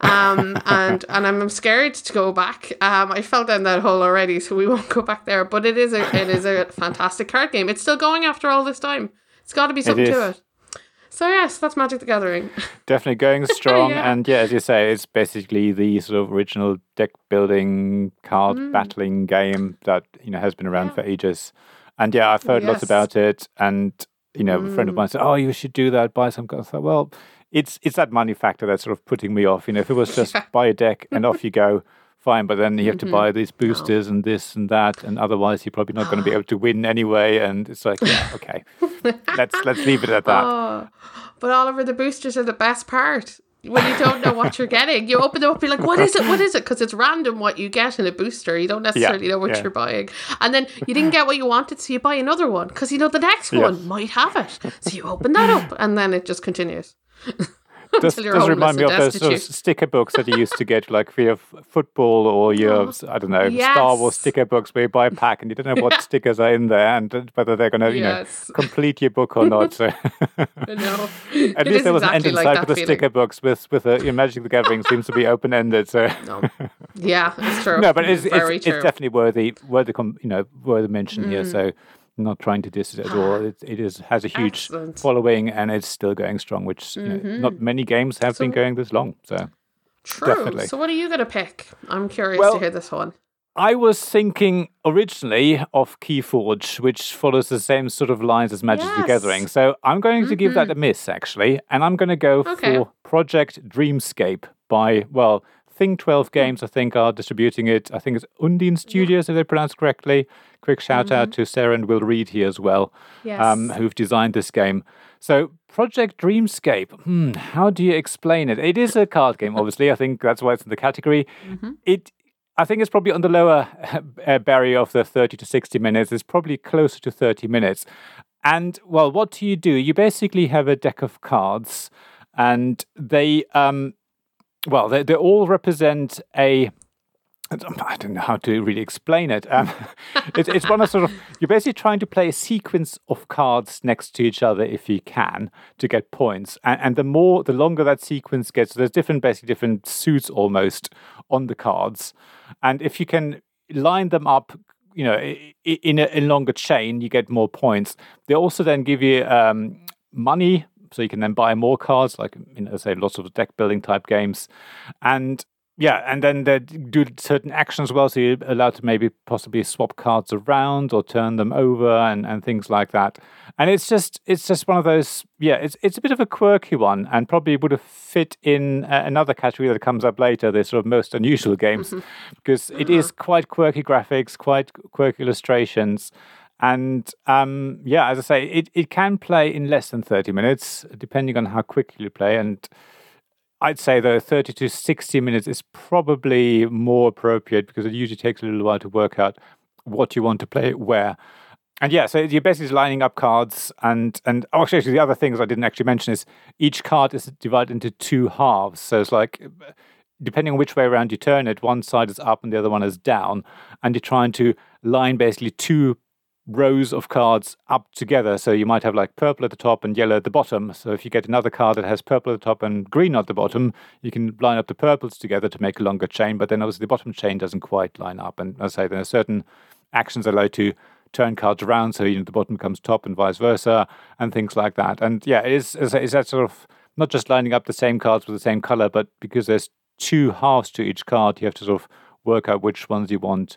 Um, and and I'm scared to go back. Um, I fell down that hole already, so we won't go back there. But it is a it is a fantastic card game. It's still going after all this time. It's got to be something to it. So yes, that's Magic the Gathering. [laughs] Definitely going [laughs] strong. Yeah. And yeah, as you say, it's basically the sort of original deck building, card battling game that, you know, has been around Mm. Yeah. for ages. And yeah, I've heard lots Yes. about it. And, you know, a friend of Mm. mine said, Oh, you should do that, buy some cards. I thought, well, it's it's that money factor that's sort of putting me off. You know, if it was [laughs] just Yeah. buy a deck and off you go, fine. But then you have to Mhm. buy these boosters and this and that, and otherwise you're probably not going to be [gasps] able to win anyway. And it's like, yeah, okay, let's let's leave it at that. [laughs] Oh, but Oliver, the boosters are the best part. When you don't know what you're getting, you open them up, you're like, what is it? What is it? Because it's random what you get in a booster. You don't necessarily know what yeah. you're buying. And then you didn't get what you wanted, so you buy another one because you know the next Yeah. one might have it. So you open that up, and then it just continues. [laughs] [laughs] does, does remind me of those sort of sticker books that you used to get, like for your f- football or your, I don't know, Star Wars Oh, sticker books where you buy a pack and you don't know what [laughs] stickers are in there and uh, whether they're going to, you Yes. know, complete your book or not. So [laughs] at least there was an end exactly in sight for the feeling. sticker books with with a, your Magic the Gathering seems to be open ended. So No. Yeah, it's true. no, but it's it's, very it's definitely worthy worthy com- you know worthy mention here. Mm. So not trying to diss it at all. [sighs] It, it is has a huge Excellent. following and it's still going strong, which you know, not many games have been Mm-hmm. Going this long. So. True. definitely. So what are you gonna pick? I'm curious Well, to hear this one. I was thinking originally of Keyforge, which follows the same sort of lines as Magic the Yes. Mm-hmm. Gathering. So I'm going to give that a miss, actually. And I'm going to go Okay. for Project Dreamscape by, well, Thing 12 Games, I think, are distributing it. I think it's Undine Studios, if they pronounce correctly. Quick shout out to Sarah and Will Reed here as well, Mm-hmm. Yes. um, who've designed this game. So, Project Dreamscape, hmm, how do you explain it? It is a card game, [laughs] obviously. I think that's why it's in the category. Mm-hmm. It I think it's probably on the lower [laughs] uh, barrier of the 30 to 60 minutes. It's probably closer to 30 minutes. And, well, what do you do? You basically have a deck of cards, and they, um, well, they, they all represent a I don't know how to really explain it. Um, [laughs] it's, it's one of sort of you're basically trying to play a sequence of cards next to each other if you can to get points, and, and the more the longer that sequence gets, there's different basically different suits almost on the cards, and if you can line them up, you know, in a, in a longer chain, you get more points. They also then give you um, money so you can then buy more cards, like you know, say lots of deck building type games, and yeah, and then they do certain actions as well, so you're allowed to maybe possibly swap cards around or turn them over and, and things like that. And it's just it's just one of those yeah, it's it's a bit of a quirky one, and probably would have fit in uh, another category that comes up later, the sort of most unusual games, [laughs] because it is uh-huh. quite quirky graphics, quite quirky illustrations. And um, yeah, as I say, it, it can play in less than 30 minutes, depending on how quickly you play. And I'd say though 30 to 60 minutes is probably more appropriate because it usually takes a little while to work out what you want to play where. And yeah, so you're basically lining up cards, and and oh, actually, the other things I didn't actually mention is each card is divided into two halves. So it's like depending on which way around you turn it, one side is up and the other one is down, and you're trying to line basically two rows of cards up together. So you might have like purple at the top and yellow at the bottom. So if you get another card that has purple at the top and green at the bottom, you can line up the purples together to make a longer chain. But then obviously the bottom chain doesn't quite line up. And as I say, there are certain actions that allow to turn cards around so you know the bottom becomes top and vice versa and things like that. And yeah, it is is that sort of not just lining up the same cards with the same color, but because there's two halves to each card, you have to sort of work out which ones you want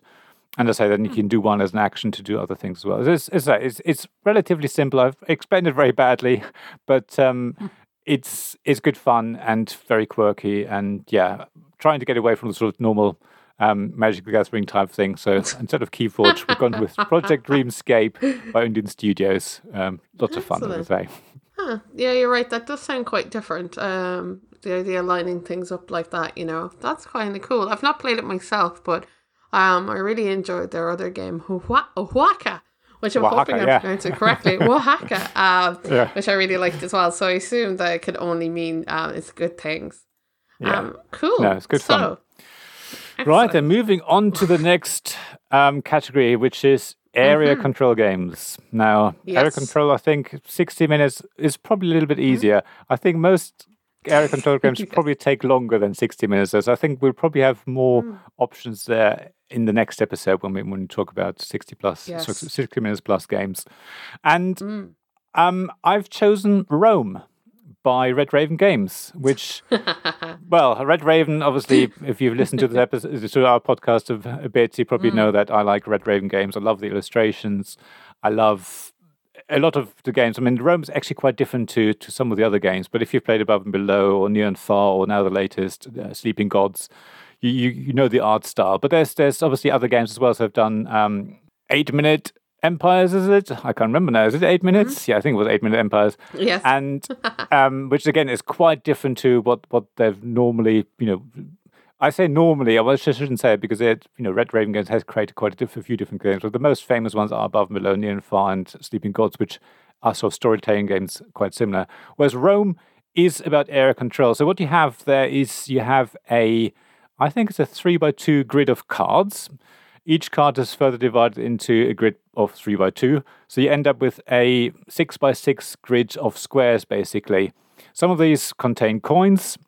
and I say then you hmm. can do one as an action to do other things as well. It's it's, it's, it's relatively simple. I've explained it very badly, [laughs] but um, hmm. it's it's good fun and very quirky. And yeah, trying to get away from the sort of normal um, Magic the Gathering type thing. So [laughs] instead of Keyforge, we've gone with Project Dreamscape by Undine Studios. Um, lots Excellent. of fun, as I say. Huh. Yeah, you're right. That does sound quite different. Um, the idea of lining things up like that, you know, that's kind of cool. I've not played it myself, but um, I really enjoyed their other game, Oaxaca, which I'm Oaxaca, hoping I yeah. pronounced it correctly. [laughs] Oaxaca, uh, yeah. which I really liked as well. So I assume that it could only mean um, it's good things. Yeah. Um, cool. No, it's good so, fun. Excellent. Right, and moving on to the next um, category, which is area mm-hmm. control games. Now, yes. area control, I think 60 minutes is probably a little bit mm-hmm. easier. Mm-hmm. I think most area control [laughs] games probably take longer than 60 minutes. So I think we'll probably have more mm. options there in the next episode when we when we talk about 60 plus yes. 60 minutes plus games. And mm. um, I've chosen Roam by Red Raven Games, which, [laughs] well, Red Raven, obviously, if you've listened to the [laughs] episode, to our podcast of a bit, you probably mm. know that I like Red Raven Games. I love the illustrations. I love a lot of the games. I mean, Roam is actually quite different to to some of the other games. But if you've played Above and Below or Near and Far or now the latest uh, Sleeping Gods, you, you, you know the art style. But there's there's obviously other games as well. So I've done um, eight minute empires. Is it? I can't remember now. Is it eight mm-hmm. minutes? Mm-hmm. Yeah, I think it was eight minute empires. Yes, and [laughs] um, which again is quite different to what what they've normally you know I say normally, I shouldn't say it because it, you know, Red Raven Games has created quite a, few different games, but the most famous ones are Above and Below, Near and Far, and Sleeping Gods, which are sort of storytelling games quite similar. Whereas Roam is about area control. So what you have there is you have a, I think it's a three by two grid of cards. Each card is further divided into a grid of three by two. So you end up with a six by six grid of squares, basically. Some of these contain coins,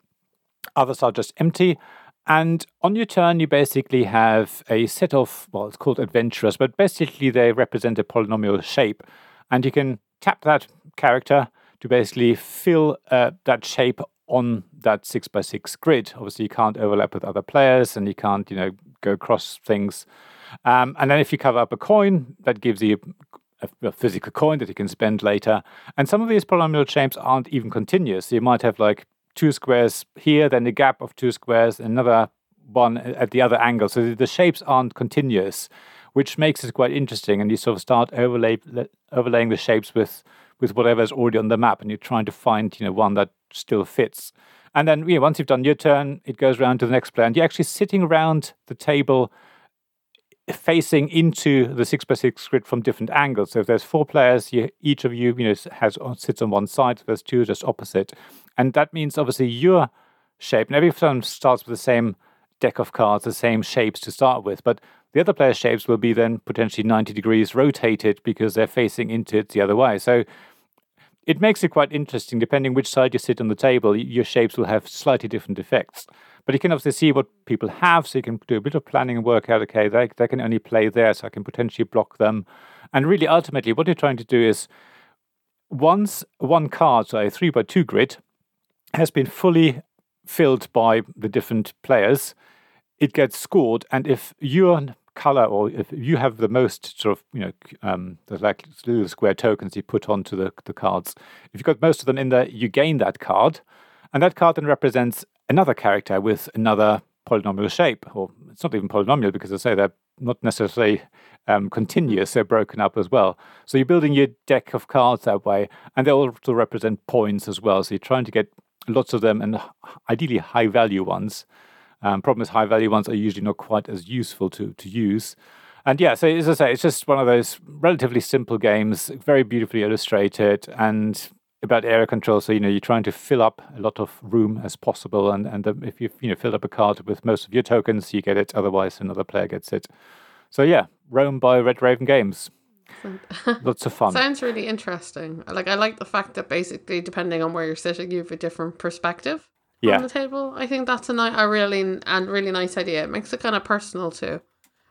others are just empty. And on your turn, you basically have a set of, well, it's called adventurers, but basically they represent a polynomial shape. And you can tap that character to basically fill uh, that shape on that six by six grid. Obviously, you can't overlap with other players and you can't, you know, go across things. Um, and then if you cover up a coin, that gives you a, a, physical coin that you can spend later. And some of these polynomial shapes aren't even continuous. So you might have like two squares here, then the gap of two squares, another one at the other angle. So the shapes aren't continuous, which makes it quite interesting. And you sort of start overlay, overlaying the shapes with with whatever's already on the map, and you're trying to find you know one that still fits. And then you know, once you've done your turn, it goes around to the next player, and you're actually sitting around the table facing into the six by six grid from different angles. So if there's four players, you, each of you, you know, has uh, sits on one side. There's two, just opposite, and that means obviously your shape. And every turn starts with the same deck of cards, the same shapes to start with. But the other player's shapes will be then potentially 90 degrees rotated because they're facing into it the other way. So it makes it quite interesting. Depending which side you sit on the table, your shapes will have slightly different effects. But you can obviously see what people have, so you can do a bit of planning and work out, okay, they, they can only play there, so I can potentially block them. And really, ultimately, what you're trying to do is once one card, so a three by two grid, has been fully filled by the different players, it gets scored. And if your color or if you have the most sort of, you know, um, the like little square tokens you put onto the, the cards, if you've got most of them in there, you gain that card. And that card then represents another character with another polynomial shape. Or it's not even polynomial because I say they're not necessarily um, continuous, they're broken up as well. So you're building your deck of cards that way. And they also represent points as well. So you're trying to get lots of them and ideally high value ones. Um, problem is, high value ones are usually not quite as useful to, to use. And yeah, so as I say, it's just one of those relatively simple games, very beautifully illustrated and about area control. So, you know, you're trying to fill up a lot of room as possible. And, and um, if you've, you know, filled up a card with most of your tokens, you get it. Otherwise, another player gets it. So yeah, Roam by Red Raven Games. [laughs] Lots of fun. Sounds really interesting. Like I like the fact that basically, depending on where you're sitting, you have a different perspective yeah. on the table. I think that's a, ni- a really and really nice idea. It makes it kind of personal too.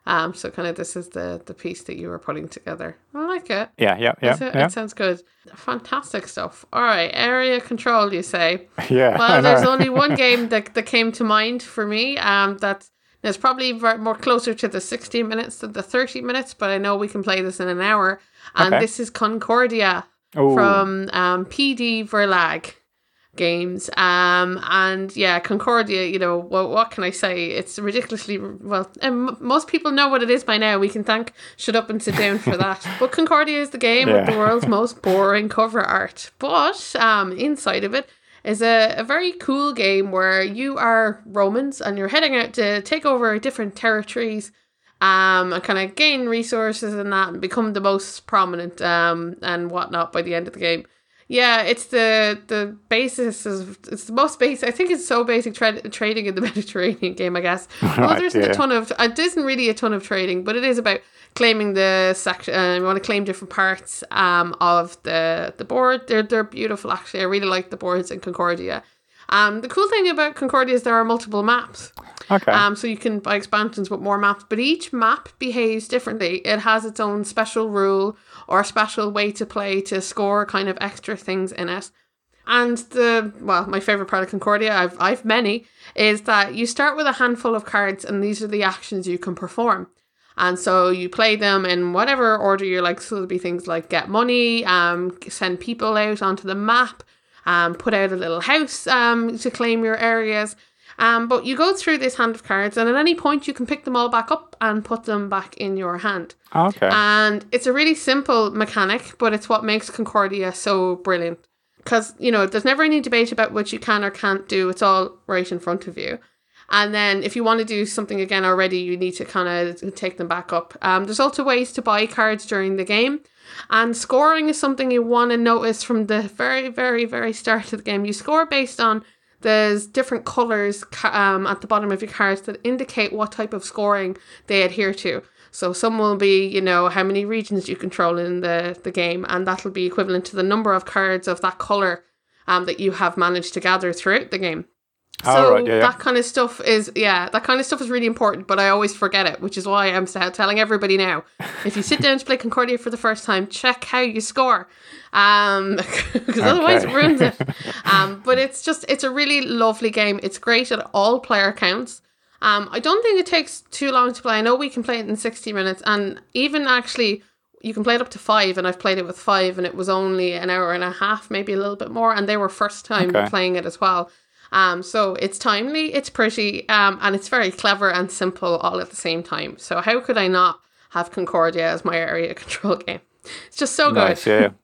Um, so kind of this is the the piece that you were putting together. I like it. Yeah, yeah, yeah. It, yeah. it sounds good. Fantastic stuff. All right, area control. You say? [laughs] Yeah. Well, there's only [laughs] one game that that came to mind for me. Um, that's it's probably more closer to the 60 minutes than the 30 minutes, but I know we can play this in an hour. And Okay. this is Concordia Ooh. from um, PD Verlag games. Um, and yeah, Concordia, you know, what, what can I say? It's ridiculously, well, um, most people know what it is by now. We can thank Shut Up and Sit Down for that. [laughs] but Concordia is the game with the world's most boring cover art. But um, inside of it, is a, a very cool game where you are Romans and you're heading out to take over different territories um, and kind of gain resources and that and become the most prominent um, and whatnot by the end of the game. Yeah, it's the the basis of it's the most basic. I think it's so basic tra- trading in the [laughs] Mediterranean game. I guess. [laughs] well, there isn't yeah. a ton of. Uh, there isn't really a ton of trading, but it is about claiming the section. Uh, you want to claim different parts um of the the board. They're they're beautiful. Actually, I really like the boards in Concordia. Um, the cool thing about Concordia is there are multiple maps. Okay. Um, so you can buy expansions with more maps, but each map behaves differently. It has its own special rule or a special way to play to score kind of extra things in it. And the well, my favorite part of Concordia, I've I've many, is that you start with a handful of cards, and these are the actions you can perform. And so you play them in whatever order you like. So there'll be things like get money, um, send people out onto the map, um, put out a little house um, to claim your areas. Um, but you go through this hand of cards, and at any point you can pick them all back up and put them back in your hand. okay. And it's a really simple mechanic, but it's what makes Concordia so brilliant. Because, you know, there's never any debate about what you can or can't do, it's all right in front of you. And then if you want to do something again already, you need to kind of take them back up. Um, there's also ways to buy cards during the game. And scoring is something you want to notice from the very, very, very start of the game. You score based on there's different colors um, at the bottom of your cards that indicate what type of scoring they adhere to. So some will be, you know, how many regions you control in the, the game, and that'll be equivalent to the number of cards of that color um, that you have managed to gather throughout the game. So right, yeah, yeah. that kind of stuff is yeah, that kind of stuff is really important, but I always forget it, which is why I'm telling everybody now. [laughs] If you sit down to play Concordia for the first time, check how you score, um, [laughs] because otherwise it Okay. ruins it. [laughs] Um, but it's just it's a really lovely game. It's great at all player counts. Um, I don't think it takes too long to play. I know we can play it in sixty minutes, and even actually. You can play it up to five, and I've played it with five, and it was only an hour and a half, maybe a little bit more, and they were first time Okay. playing it as well. Um, so it's timely, it's pretty, um, and it's very clever and simple all at the same time. So how could I not have Concordia as my area [laughs] control game? It's just so good. Nice, yeah. yeah. [laughs]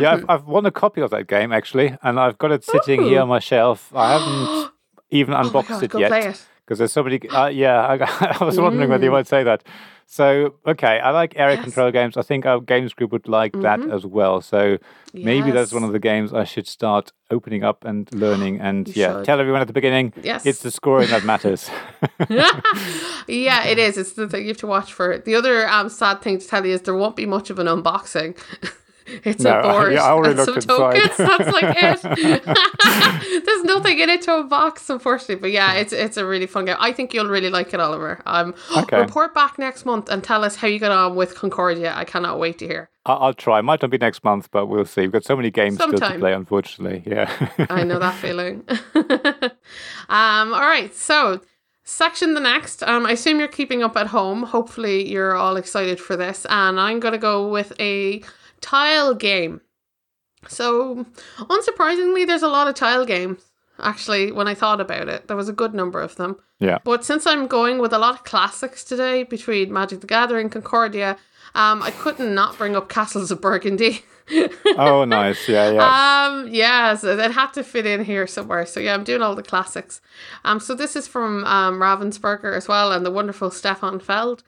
Yeah, I've, I've won a copy of that game actually, and I've got it sitting here on my shelf. I haven't [gasps] even Oh unboxed God, it yet because there's so many. Uh, yeah, I, [laughs] I was wondering whether you Mm. might say that. So okay, I like area Yes. control games. I think our games group would like that Mhm. as well. So maybe that's one of the games I should start opening up and learning. [gasps] And yeah, should. tell everyone at the beginning. Yes. It's the scoring that matters. [laughs] yeah, [laughs] it is. It's the thing you have to watch for. it. The other um, sad thing to tell you is there won't be much of an unboxing. [laughs] [laughs] it's No, [laughs] a board yeah, I already and some inside. tokens. That's like [laughs] it. There's nothing in it to unbox, unfortunately. But yeah, it's it's a really fun game. I think you'll really like it, Oliver. Um, Okay. report back next month and tell us how you got on with Concordia. I cannot wait to hear. I'll try. Might not be next month, but we'll see. We've got so many games still to play, unfortunately. Yeah. I know that feeling. um, all right, so section the next. Um, I assume you're keeping up at home. Hopefully, you're all excited for this, and I'm gonna go with a tile game. So, unsurprisingly, there's a lot of tile games. Actually, when I thought about it, there was a good number of them. yeah. But since I'm going with a lot of classics today between Magic the Gathering, Concordia, um, I couldn't not bring up Castles of Burgundy. [laughs] Oh, nice. Yeah, yeah. Um, yeah, so it had to fit in here somewhere. So yeah, I'm doing all the classics. Um, so this is from um Ravensburger as well, and the wonderful Stefan Feld.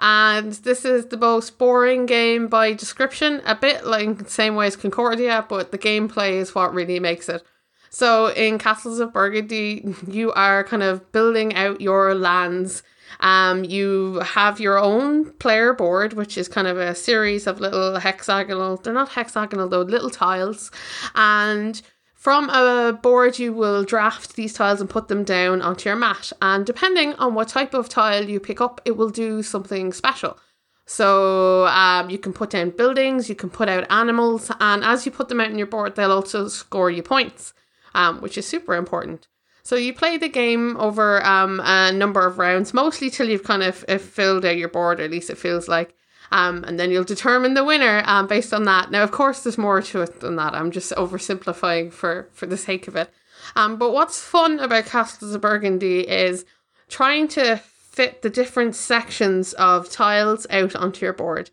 And this is the most boring game by description, a bit like same way as Concordia, but the gameplay is what really makes it. So in Castles of Burgundy, you are kind of building out your lands. Um, you have your own player board, which is kind of a series of little hexagonal, they're not hexagonal though, little tiles. And from a board, you will draft these tiles and put them down onto your mat. And depending on what type of tile you pick up, it will do something special. So um, you can put down buildings, you can put out animals, and as you put them out on your board, they'll also score you points, um, which is super important. So you play the game over um, a number of rounds, mostly till you've kind of uh, filled out your board, or at least it feels like. Um, and then you'll determine the winner um, based on that. Now, of course, there's more to it than that. I'm just oversimplifying for for the sake of it. Um, but what's fun about Castles of Burgundy is trying to fit the different sections of tiles out onto your board.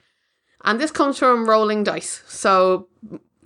And this comes from rolling dice. So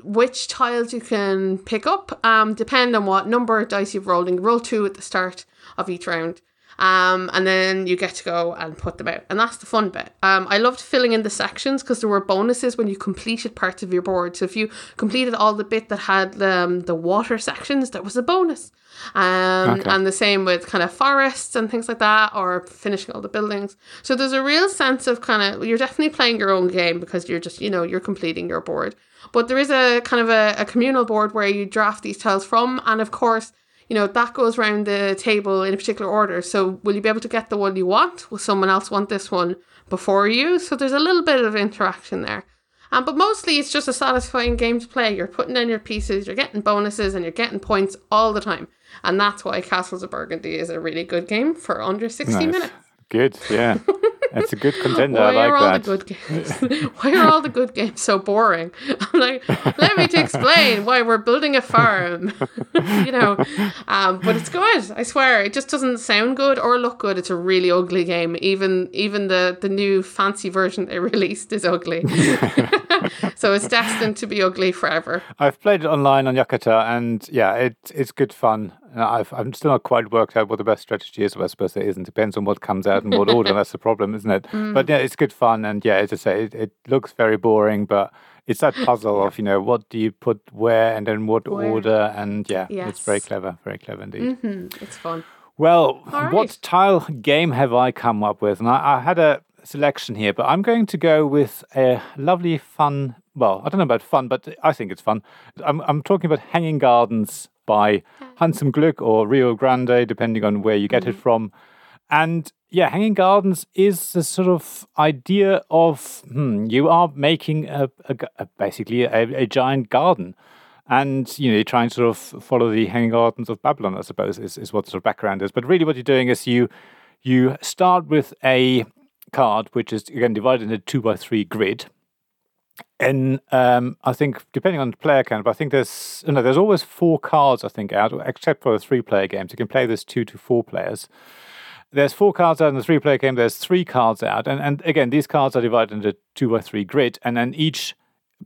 which tiles you can pick up um, depend on what number of dice you've rolled. You roll two at the start of each round. Um, and then you get to go and put them out. And that's the fun bit. Um, I loved filling in the sections because there were bonuses when you completed parts of your board. So if you completed all the bit that had um, the water sections, there was a bonus. Um, Okay. And the same with kind of forests and things like that, or finishing all the buildings. So there's a real sense of kind of, you're definitely playing your own game because you're just, you know, you're completing your board. But there is a kind of a, a communal board where you draft these tiles from. And of course, you know, that goes around the table in a particular order. So will you be able to get the one you want? Will someone else want this one before you? So there's a little bit of interaction there. Um, but mostly it's just a satisfying game to play. You're putting in your pieces, you're getting bonuses, and you're getting points all the time. And that's why Castles of Burgundy is a really good game for under 60 Nice. minutes. Good. Yeah. That's a good [laughs] contender. Why I are like all that. the good games? [laughs] why are all the good games so boring? [laughs] I'm like, let me to explain why we're building a farm. you know, um, but it's good. I swear, it just doesn't sound good or look good. It's a really ugly game. Even even the the new fancy version they released is ugly. so it's destined to be ugly forever. I've played it online on Yucata, and yeah, it, it's good fun. And I've, I'm still not quite worked out what the best strategy is. But I suppose there isn't. Depends on what comes out and what [laughs] order. That's the problem, isn't it? Mm. But yeah, it's good fun. And yeah, as I say, it, it looks very boring, but it's that puzzle [laughs] of you know what do you put where and then what Where. order. And yeah, it's very clever, very clever indeed. hmm It's fun. Well, All what tile game have I come up with? And I, I had a selection here, but I'm going to go with a lovely, fun. Well, I don't know about fun, but I think it's fun. I'm, I'm talking about Hanging Gardens by Hans im Glück or Rio Grande, depending on where you get it from. And yeah, Hanging Gardens is the sort of idea of hmm, you are making a, a a- basically a, a giant garden. And you know, you try and sort of follow the hanging gardens of Babylon, I suppose, is, is what the sort of background is. But really, what you're doing is you you start with a card which is again divided into two by three grid. And um, I think depending on the player count, but I think there's no, there's always four cards I think out, except for the three player games. You can play this two to four players. There's four cards out in the three player game. There's three cards out, and and again these cards are divided into two by three grid, and then each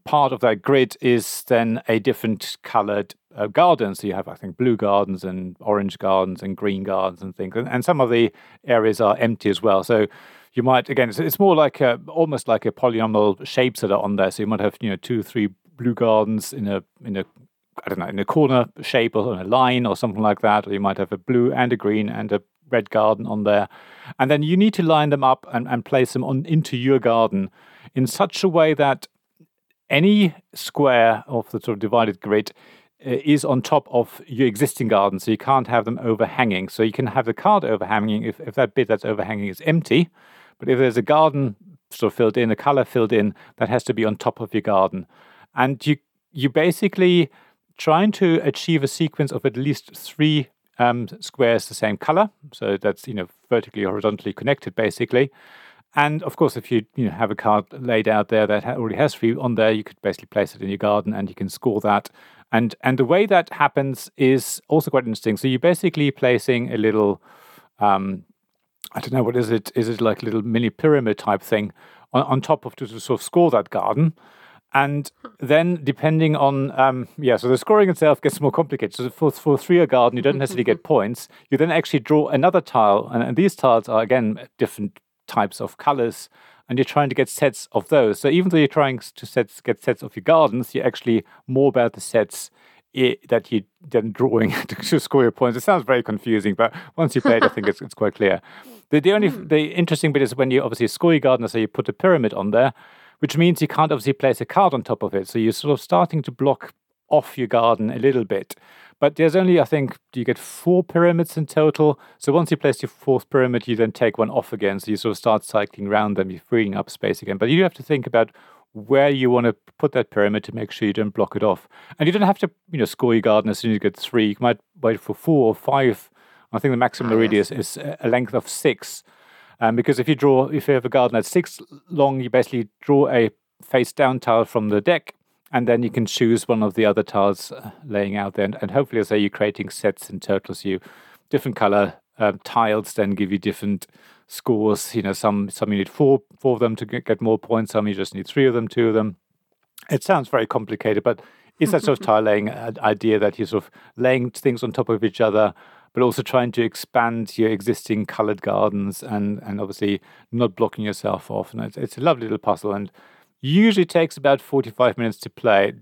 part of that grid is then a different colored uh, garden. So you have, I think, blue gardens and orange gardens and green gardens and things. And, and some of the areas are empty as well. So you might again it's, it's more like a almost like a polynomial shapes that are on there. So you might have you know two, three blue gardens in a in a I don't know in a corner shape or on a line or something like that. Or you might have a blue and a green and a red garden on there, and then you need to line them up and, and place them on into your garden in such a way that any square of the sort of divided grid uh, is on top of your existing garden, so you can't have them overhanging. So you can have the card overhanging if, if that bit that's overhanging is empty, but if there's a garden sort of filled in, a color filled in, that has to be on top of your garden. And you you basically trying to achieve a sequence of at least three um, squares the same color, so that's you know vertically horizontally connected basically. And of course, if you you know have a card laid out there that already has three on there, you could basically place it in your garden and you can score that and and the way that happens is also quite interesting. So you're basically placing a little, um, I don't know what is it? Is it like a little mini pyramid type thing on, on top of to, to sort of score that garden? And then, depending on, um, yeah, so the scoring itself gets more complicated. So for, for three a garden, you don't necessarily get points. You then actually draw another tile, and, and these tiles are again different types of colors and you're trying to get sets of those. So even though you're trying to sets, get sets of your gardens, you're actually more about the sets that you then drawing [laughs] to score your points. It sounds very confusing, but once you play it, I think it's, it's quite clear. The, the only mm. the interesting bit is when you obviously score your garden, so you put a pyramid on there, which means you can't obviously place a card on top of it. So you're sort of starting to block off your garden a little bit. But there's only, I think, you get four pyramids in total. So once you place your fourth pyramid, you then take one off again. So you sort of start cycling around them, you're freeing up space again. But you have to think about where you want to put that pyramid to make sure you don't block it off. And you don't have to, you know, score your garden as soon as you get three. You might wait for four or five. I think the maximum oh, radius is a length of six. Um, because if you draw, if you have a garden that's six long, you basically draw a face down tile from the deck and then you can choose one of the other tiles uh, laying out there. And, and hopefully, as I say, you're creating sets in turtles, So you different color um, tiles then give you different scores. You know, some some you need four four of them to get, more points. Some you just need three of them, two of them. It sounds very complicated, but it's that sort of tile laying idea that you're sort of laying things on top of each other, but also trying to expand your existing colored gardens and and obviously not blocking yourself off. And it's, it's a lovely little puzzle and Usually takes about 45 minutes to play,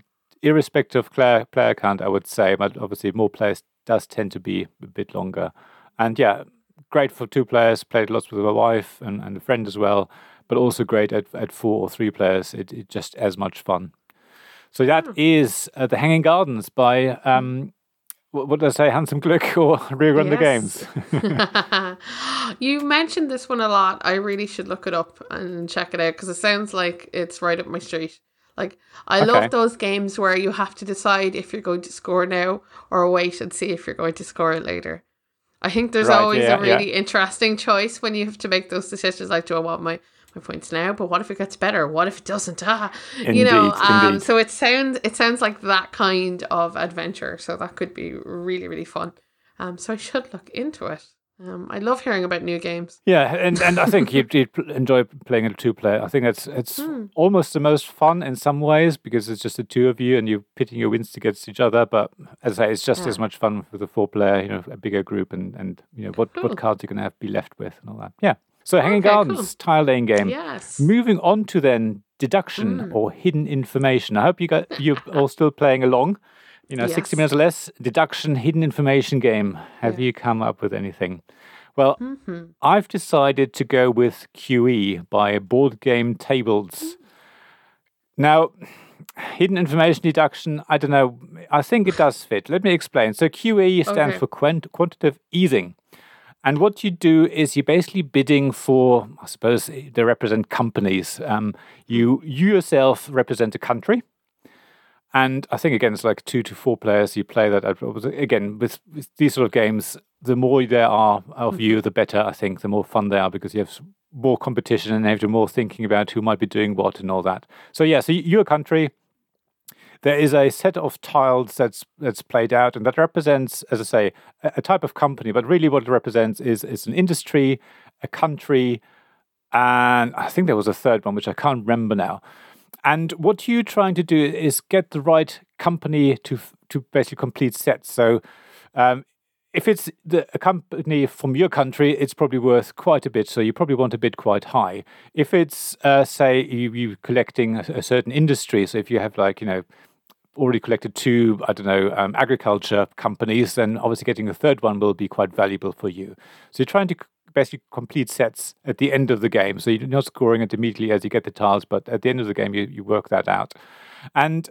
irrespective of player, player count, I would say. But obviously, more players does tend to be a bit longer. And yeah, great for two players. Played lots with my wife and, and a friend as well. But also great at, at four or three players. It, it just as much fun. So that hmm. is uh, the Hanging Gardens by um, what did I say? Hans im Glück [laughs] or Rerun yes. the Games? [laughs] [laughs] you mentioned this one a lot. I really should look it up and check it out because it sounds like it's right up my street. Like I okay. love those games where you have to decide if you're going to score now or wait and see if you're going to score it later. I think there's right, always yeah, a really yeah. interesting choice when you have to make those decisions. Like, do I want my my points now, but what if it gets better? What if it doesn't? [laughs] Ah, indeed, you know. Um, so it sounds it sounds like that kind of adventure. So that could be really really fun. Um, so I should look into it. Um, I love hearing about new games. Yeah, and, and I think you'd, you'd enjoy playing a two player. I think it's it's hmm. almost the most fun in some ways because it's just the two of you and you're pitting your wins against each other. But as I say, it's just yeah. as much fun with a four player, you know, a bigger group and and you know what cool. what cards you're gonna have be left with and all that. Yeah. So Hanging okay, Gardens cool. tile laying game. Yes. Moving on to then deduction mm. or hidden information. I hope you got you're all still playing along. You know, yes. 60 minutes or less, deduction, hidden information game. Have yeah. you come up with anything? Well, mm-hmm. I've decided to go with QE by Board Game Tables. Mm. Now, hidden information deduction, I don't know. I think it does fit. Let me explain. So, QE stands okay. for quant- quantitative easing. And what you do is you're basically bidding for, I suppose they represent companies. Um, you, you yourself represent a country. And I think, again, it's like two to four players. You play that. Again, with, with these sort of games, the more there are of you, mm-hmm. the better, I think, the more fun they are because you have more competition and you have to more thinking about who might be doing what and all that. So, yeah, so you're a country there is a set of tiles that's that's played out, and that represents, as I say, a, a type of company. But really, what it represents is is an industry, a country, and I think there was a third one which I can't remember now. And what you're trying to do is get the right company to to basically complete sets. So um, if it's the, a company from your country, it's probably worth quite a bit. So you probably want a bid quite high. If it's, uh, say, you, you collecting a, a, certain industry, so if you have like, you know, already collected two, I don't know, um, agriculture companies, then obviously getting a third one will be quite valuable for you. So you're trying to basically complete sets at the end of the game. So you're not scoring it immediately as you get the tiles, but at the end of the game, you, you work that out. And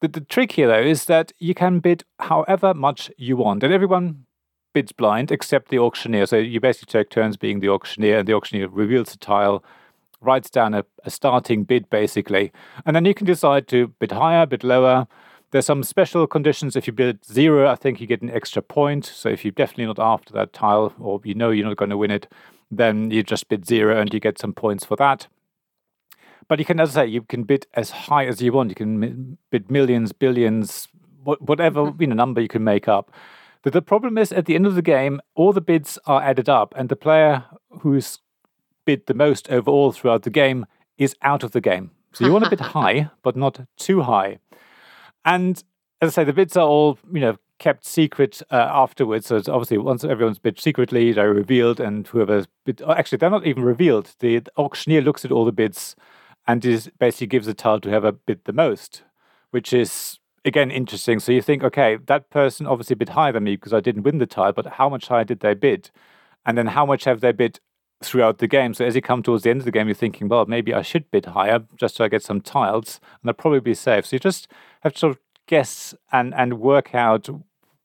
the, the trick here, though, is that you can bid however much you want, and everyone bids blind except the auctioneer. So you basically take turns being the auctioneer, and the auctioneer reveals the tile, writes down a, a starting bid basically, and then you can decide to bid higher, bid lower. There's some special conditions. If you bid zero, I think you get an extra point. So if you're definitely not after that tile, or you know you're not going to win it, then you just bid zero and you get some points for that. But you can, as I say, you can bid as high as you want. You can bid millions, billions, whatever mm-hmm. you know, number you can make up. But the problem is, at the end of the game, all the bids are added up, and the player who's bid the most overall throughout the game is out of the game. So you want to bid [laughs] high, but not too high. And as I say, the bids are all you know kept secret uh, afterwards. So it's obviously, once everyone's bid secretly, they're revealed, and whoever's bid, oh, actually, they're not even revealed. The auctioneer looks at all the bids and is basically gives the tile to whoever bid the most, which is again interesting. So you think, okay, that person obviously bid higher than me because I didn't win the tile, but how much higher did they bid? And then how much have they bid throughout the game? So as you come towards the end of the game, you're thinking, well, maybe I should bid higher just so I get some tiles, and I'll probably be safe. So you just have to sort of guess and and work out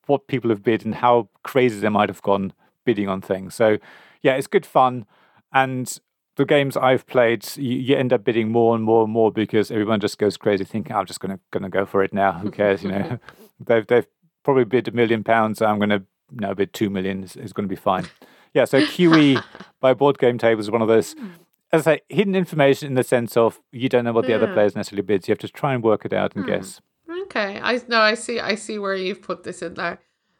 what people have bid and how crazy they might have gone bidding on things. So yeah, it's good fun. And the games I've played, you, you, end up bidding more and more and more because everyone just goes crazy, thinking, "I'm just gonna gonna go for it now. Who cares?" You know, [laughs] they've they've probably bid a million pounds. So I'm gonna now bid two million. Is, is going to be fine. Yeah. So QE [laughs] by Board Game Table is one of those. Hmm. As I say, hidden information in the sense of you don't know what the other players necessarily bids. You have to try and work it out and hmm. guess. Okay, I no, I see. I see where you've put this in there.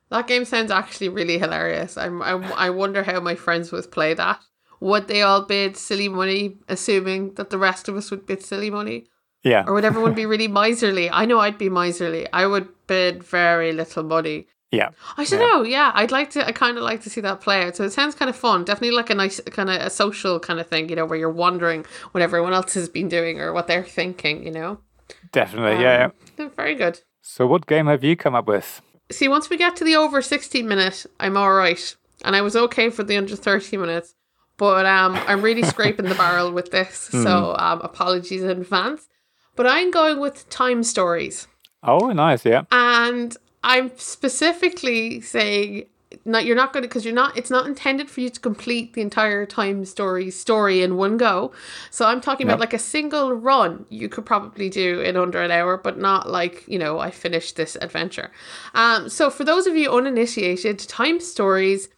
That game sounds actually really hilarious. I'm, I, I wonder how my friends would play that would they all bid silly money, assuming that the rest of us would bid silly money? Yeah. Or would everyone be [laughs] really miserly? I know I'd be miserly. I would bid very little money. Yeah. I don't yeah. know. Yeah, I'd like to. I kind of like to see that play out. So it sounds kind of fun. Definitely like a nice kind of a social kind of thing. You know, where you're wondering what everyone else has been doing or what they're thinking. You know. Definitely. Um, yeah, yeah. Very good. So, what game have you come up with? See, once we get to the over sixty minute, I'm all right, and I was okay for the under thirty minutes. But um, I'm really [laughs] scraping the barrel with this, mm. so um, apologies in advance. But I'm going with time stories. Oh, nice, yeah. And I'm specifically saying not you're not going to because you're not it's not intended for you to complete the entire time story story in one go. So i'm talking about like a single run you could probably do in under an hour but not like you know i finished this adventure. Um so for those of you uninitiated time stories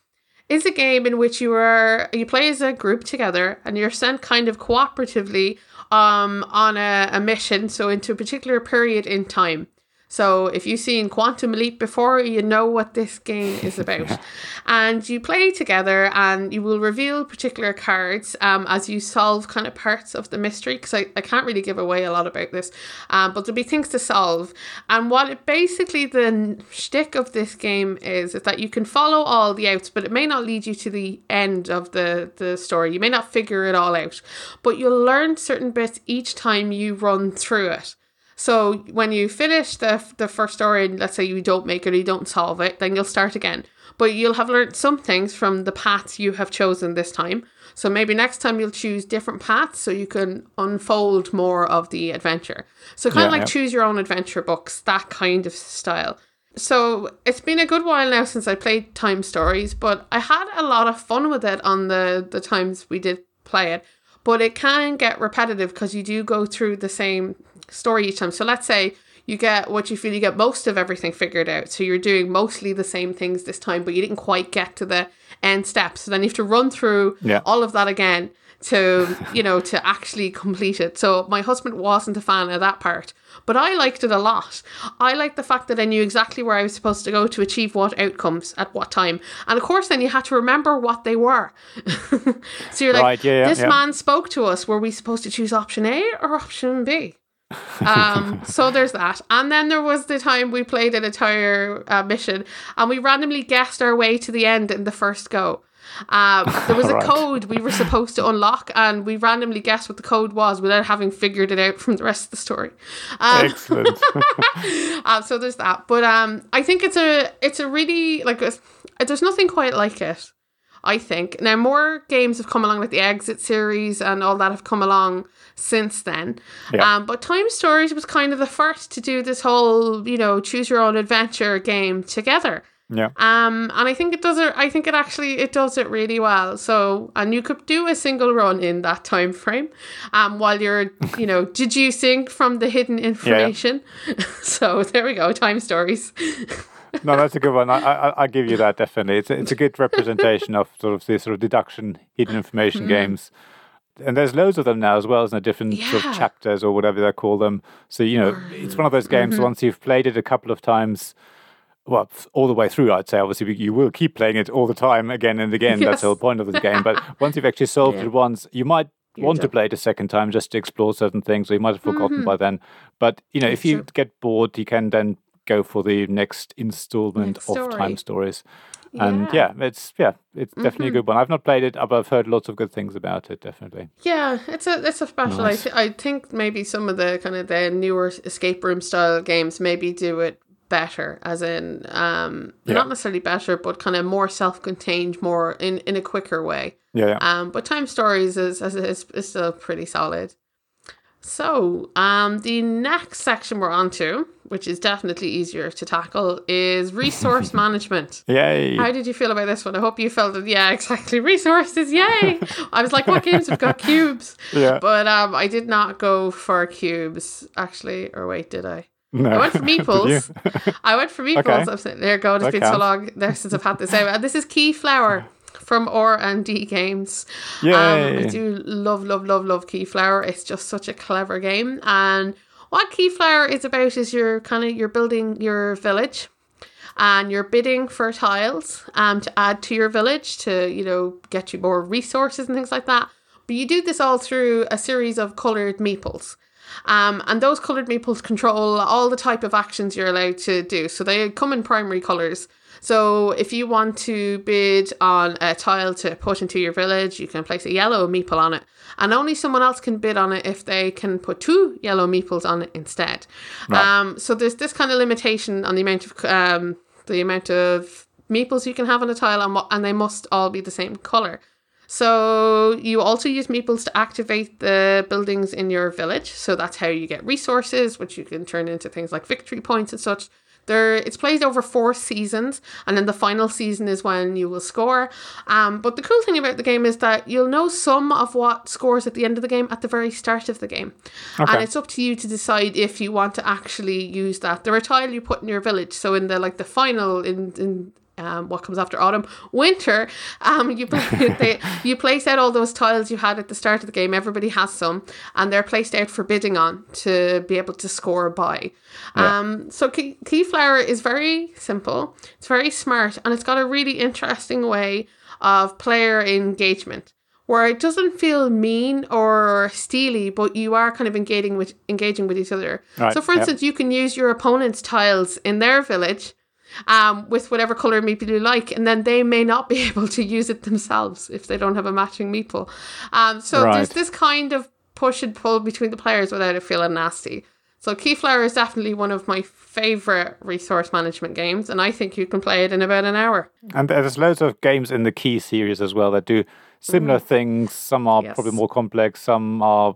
is a game in which you are you play as a group together and you're sent kind of cooperatively um on a, a mission so into a particular period in time so if you've seen Quantum Leap before, you know what this game is [laughs] about. and you play together and you will reveal particular cards um, as you solve kind of parts of the mystery. Because I, I can't really give away a lot about this. Um, but there'll be things to solve. And what it basically the shtick of this game is, is that you can follow all the outs, but it may not lead you to the end of the, the story. You may not figure it all out. But you'll learn certain bits each time you run through it. So when you finish the the first story and let's say you don't make it or you don't solve it, then you'll start again. But you'll have learned some things from the paths you have chosen this time. So maybe next time you'll choose different paths so you can unfold more of the adventure. So kind yeah, of like yeah. choose your own adventure books, that kind of style. So it's been a good while now since I played Time Stories, but I had a lot of fun with it on the the times we did play it. But it can get repetitive because you do go through the same story each time. So let's say you get what you feel you get most of everything figured out. So you're doing mostly the same things this time, but you didn't quite get to the end step. So then you have to run through yeah. all of that again to [laughs] you know to actually complete it. So my husband wasn't a fan of that part, but I liked it a lot. I liked the fact that I knew exactly where I was supposed to go to achieve what outcomes at what time, and of course, then you had to remember what they were. [laughs] so you're like, right, yeah, yeah, this man spoke to us. Were we supposed to choose option A or option B? [laughs] Um, [laughs] so there's that. And then there was the time we played an entire uh, mission and we randomly guessed our way to the end in the first go. Um, [laughs] there was a Right. code we were supposed to unlock, and we randomly guessed what the code was without having figured it out from the rest of the story. Um, Excellent. uh, so there's that. But um, I think it's a it's a really like it's, there's nothing quite like it. I think now more games have come along, like the Exit series and all that have come along since then. Yeah. Um, but Time Stories was kind of the first to do this whole you know choose your own adventure game together. yeah. Um, and I think it does it. I think it actually it does it really well. So, and you could do a single run in that time frame, um, while you're [laughs] you know deducing from the hidden information. Yeah. [laughs] so there we go. Time stories. [laughs] No, that's a good one. I, I, I give you that definitely. It's a, it's a good representation of sort of the sort of deduction, hidden information games. And there's loads of them now as well, isn't there? Different sort Mm-hmm. Of chapters or whatever they call them. So, you know, it's one of those games, Mm-hmm. once you've played it a couple of times, well, all the way through, I'd say. Obviously, you will keep playing it all the time, again and again. That's the whole point of the game. But [laughs] once you've actually solved Yeah. it once, you might You're want to play it a second time just to explore certain things, or you might have forgotten by then. But, you know, if you true. get bored, you can then go for the next installment Next of. Time Stories. And Yeah. Mm-hmm. yeah, it's yeah, it's definitely a good one. I've not played it, but I've heard lots of good things about it. Definitely. Yeah, it's a it's a special. Nice. I, th- I think maybe some of the kind of the newer escape room style games maybe do it better, as in um Yeah. not necessarily better, but kind of more self contained, more in in a quicker way. Yeah, yeah. Um, but Time Stories is, is, is, is still pretty solid. So, um, the next section we're on to, which is definitely easier to tackle, is [laughs] resource management. Yay! How did you feel about this one? I hope you felt it. Yeah, [laughs] exactly. Resources, yay! I was like, what games have got [laughs] cubes? yeah. But um, I did not go for cubes, actually. Or wait, did I? no. I went for meeples. I went for meatballs. Okay. I'm saying, there you go. It's That been so long there since I've had this out. And this is Keyflower from R and D Games. Um, Yay! I do love, love, love, love Keyflower. It's just such a clever game. And what Keyflower is about is you're kind of you're building your village. And you're bidding for tiles um, to add to your village to, you know, get you more resources and things like that. But you do this all through a series of coloured meeples. Um, and those coloured meeples control all the type of actions you're allowed to do. So they come in primary colours. So if you want to bid on a tile to put into your village, you can place a yellow meeple on it. And only someone else can bid on it if they can put two yellow meeples on it instead. Um, so there's this kind of limitation on the amount of um, the amount of meeples you can have on a tile, and, and they must all be the same color. So you also use meeples to activate the buildings in your village. So that's how you get resources, which you can turn into things like victory points and such. There, it's played over four seasons, and then the final season is when you will score. Um, but the cool thing about the game is that you'll know some of what scores at the end of the game at the very start of the game, Okay. and it's up to you to decide if you want to actually use that. There are tile you put in your village, so in the like the final in in um, what comes after autumn, winter, um, you [laughs] they, you place out all those tiles you had at the start of the game. Everybody has some, and they're placed out for bidding on to be able to score by. Um, so Key, Keyflower is very simple. It's very smart, and it's got a really interesting way of player engagement. Where it doesn't feel mean or steely, but you are kind of engaging with engaging with each other. Right, So, for yep. instance, you can use your opponent's tiles in their village, um, with whatever color meeple you like, and then they may not be [laughs] able to use it themselves if they don't have a matching meeple. Um, so there's this kind of push and pull between the players without it feeling nasty. So Keyflower is definitely one of my favorite resource management games, and I think you can play it in about an hour. And there's loads of games in the Key series as well that do similar things. Some are. Yes. probably more complex, some are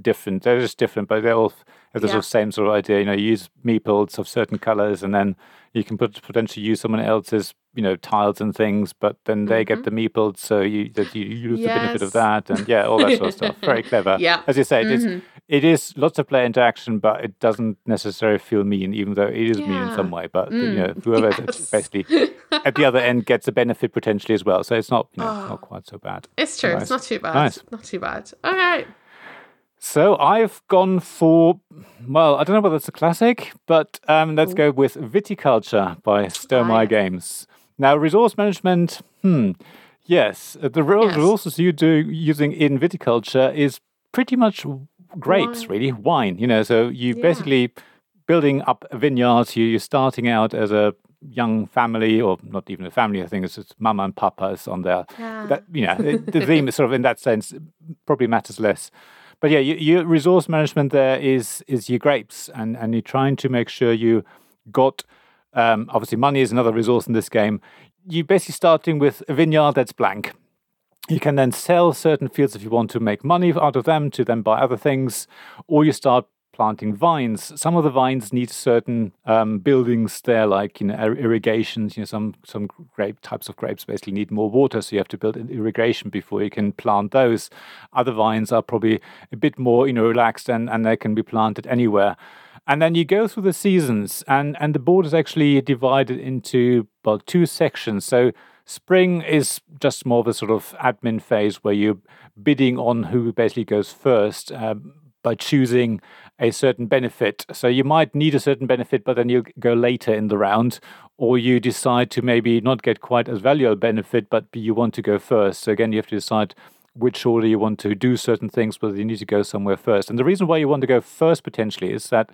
different. They're just different, but they're all have the Yeah. sort of same sort of idea. You know, you use meeples of certain colors, and then you can put, potentially use someone else's, you know, tiles and things, but then they get the meeples, so you that you use the benefit of Mm-hmm. That, and yeah, all that sort of stuff. Very [laughs] clever. Yeah. as you say, Mhm. it's it is lots of player interaction, but it doesn't necessarily feel mean, even though it is mean in some way. But you Mm. know, whoever [laughs] Yes. basically at the other end gets a benefit potentially as well. So it's not you know, Oh. not quite so bad. It's true. Nice. It's not too bad. Nice. Not too bad. All right. So I've gone for well, I don't know whether it's a classic, but um, let's go with Viticulture by Ah. Games. Now, resource management. Hmm. Yes, the Yes. resources you do using in viticulture is pretty much grapes, Wine. really wine. You know, so you Yeah. basically building up vineyards. You, you're starting out as a young family, or not even a family. I think it's just mama and papa's on there. Yeah. That you know, the [laughs] theme is sort of in that sense probably matters less. But yeah, your resource management there is is your grapes, and and you're trying to make sure you got. Um, obviously, money is another resource in this game. You're basically starting with a vineyard that's blank. You can then sell certain fields if you want to make money out of them to then buy other things, or you start planting vines. Some of the vines need certain um, buildings there, like you know ir- irrigations. You know, some some grape types of grapes basically need more water, so you have to build an irrigation before you can plant those. Other vines are probably a bit more you know relaxed and and they can be planted anywhere. And then you go through the seasons, and and the board is actually divided into well two sections. So spring is just more of a sort of admin phase where you're bidding on who basically goes first. Um, by choosing a certain benefit. So you might need a certain benefit, but then you go later in the round, or you decide to maybe not get quite as valuable benefit, but you want to go first. So again, you have to decide which order you want to do certain things, whether you need to go somewhere first. And the reason why you want to go first potentially is that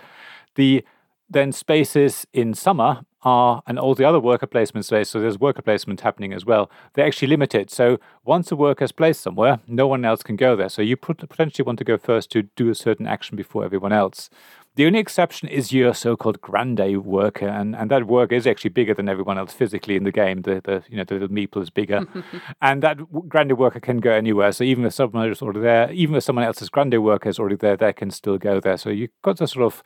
the then spaces in summer are, and all the other worker placement space, so there's worker placement happening as well, they're actually limited. So once a worker is placed somewhere, no one else can go there. So you potentially want to go first to do a certain action before everyone else. The only exception is your so-called grande worker, and, and that worker is actually bigger than everyone else physically in the game. The, the you know the little meeple is bigger, [laughs] and that grande worker can go anywhere. So even if someone is already there, even if someone else's grande worker is already there, they can still go there. So you've got a sort of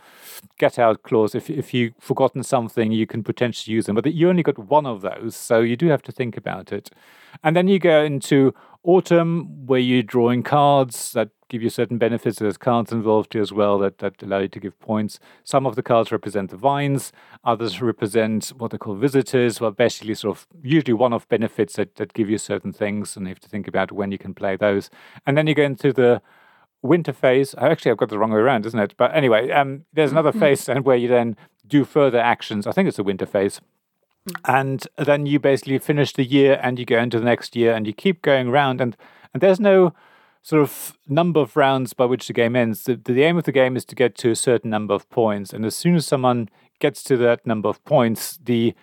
get out clause. If if you've forgotten something, you can potentially use them, but you only got one of those, so you do have to think about it. And then you go into autumn, where you're drawing cards that give you certain benefits. There's cards involved here as well that, that allow you to give points. Some of the cards represent the vines, others represent what they call visitors, well, basically sort of usually one off benefits that, that give you certain things, and you have to think about when you can play those. And then you go into the winter phase. Actually, I've got the wrong way around, isn't it? But anyway, um, there's another phase then where you then do further actions. I think it's the winter phase. And then you basically finish the year and you go into the next year and you keep going around and, and there's no sort of number of rounds by which the game ends. The, the aim of the game is to get to a certain number of points. And as soon as someone gets to that number of points, the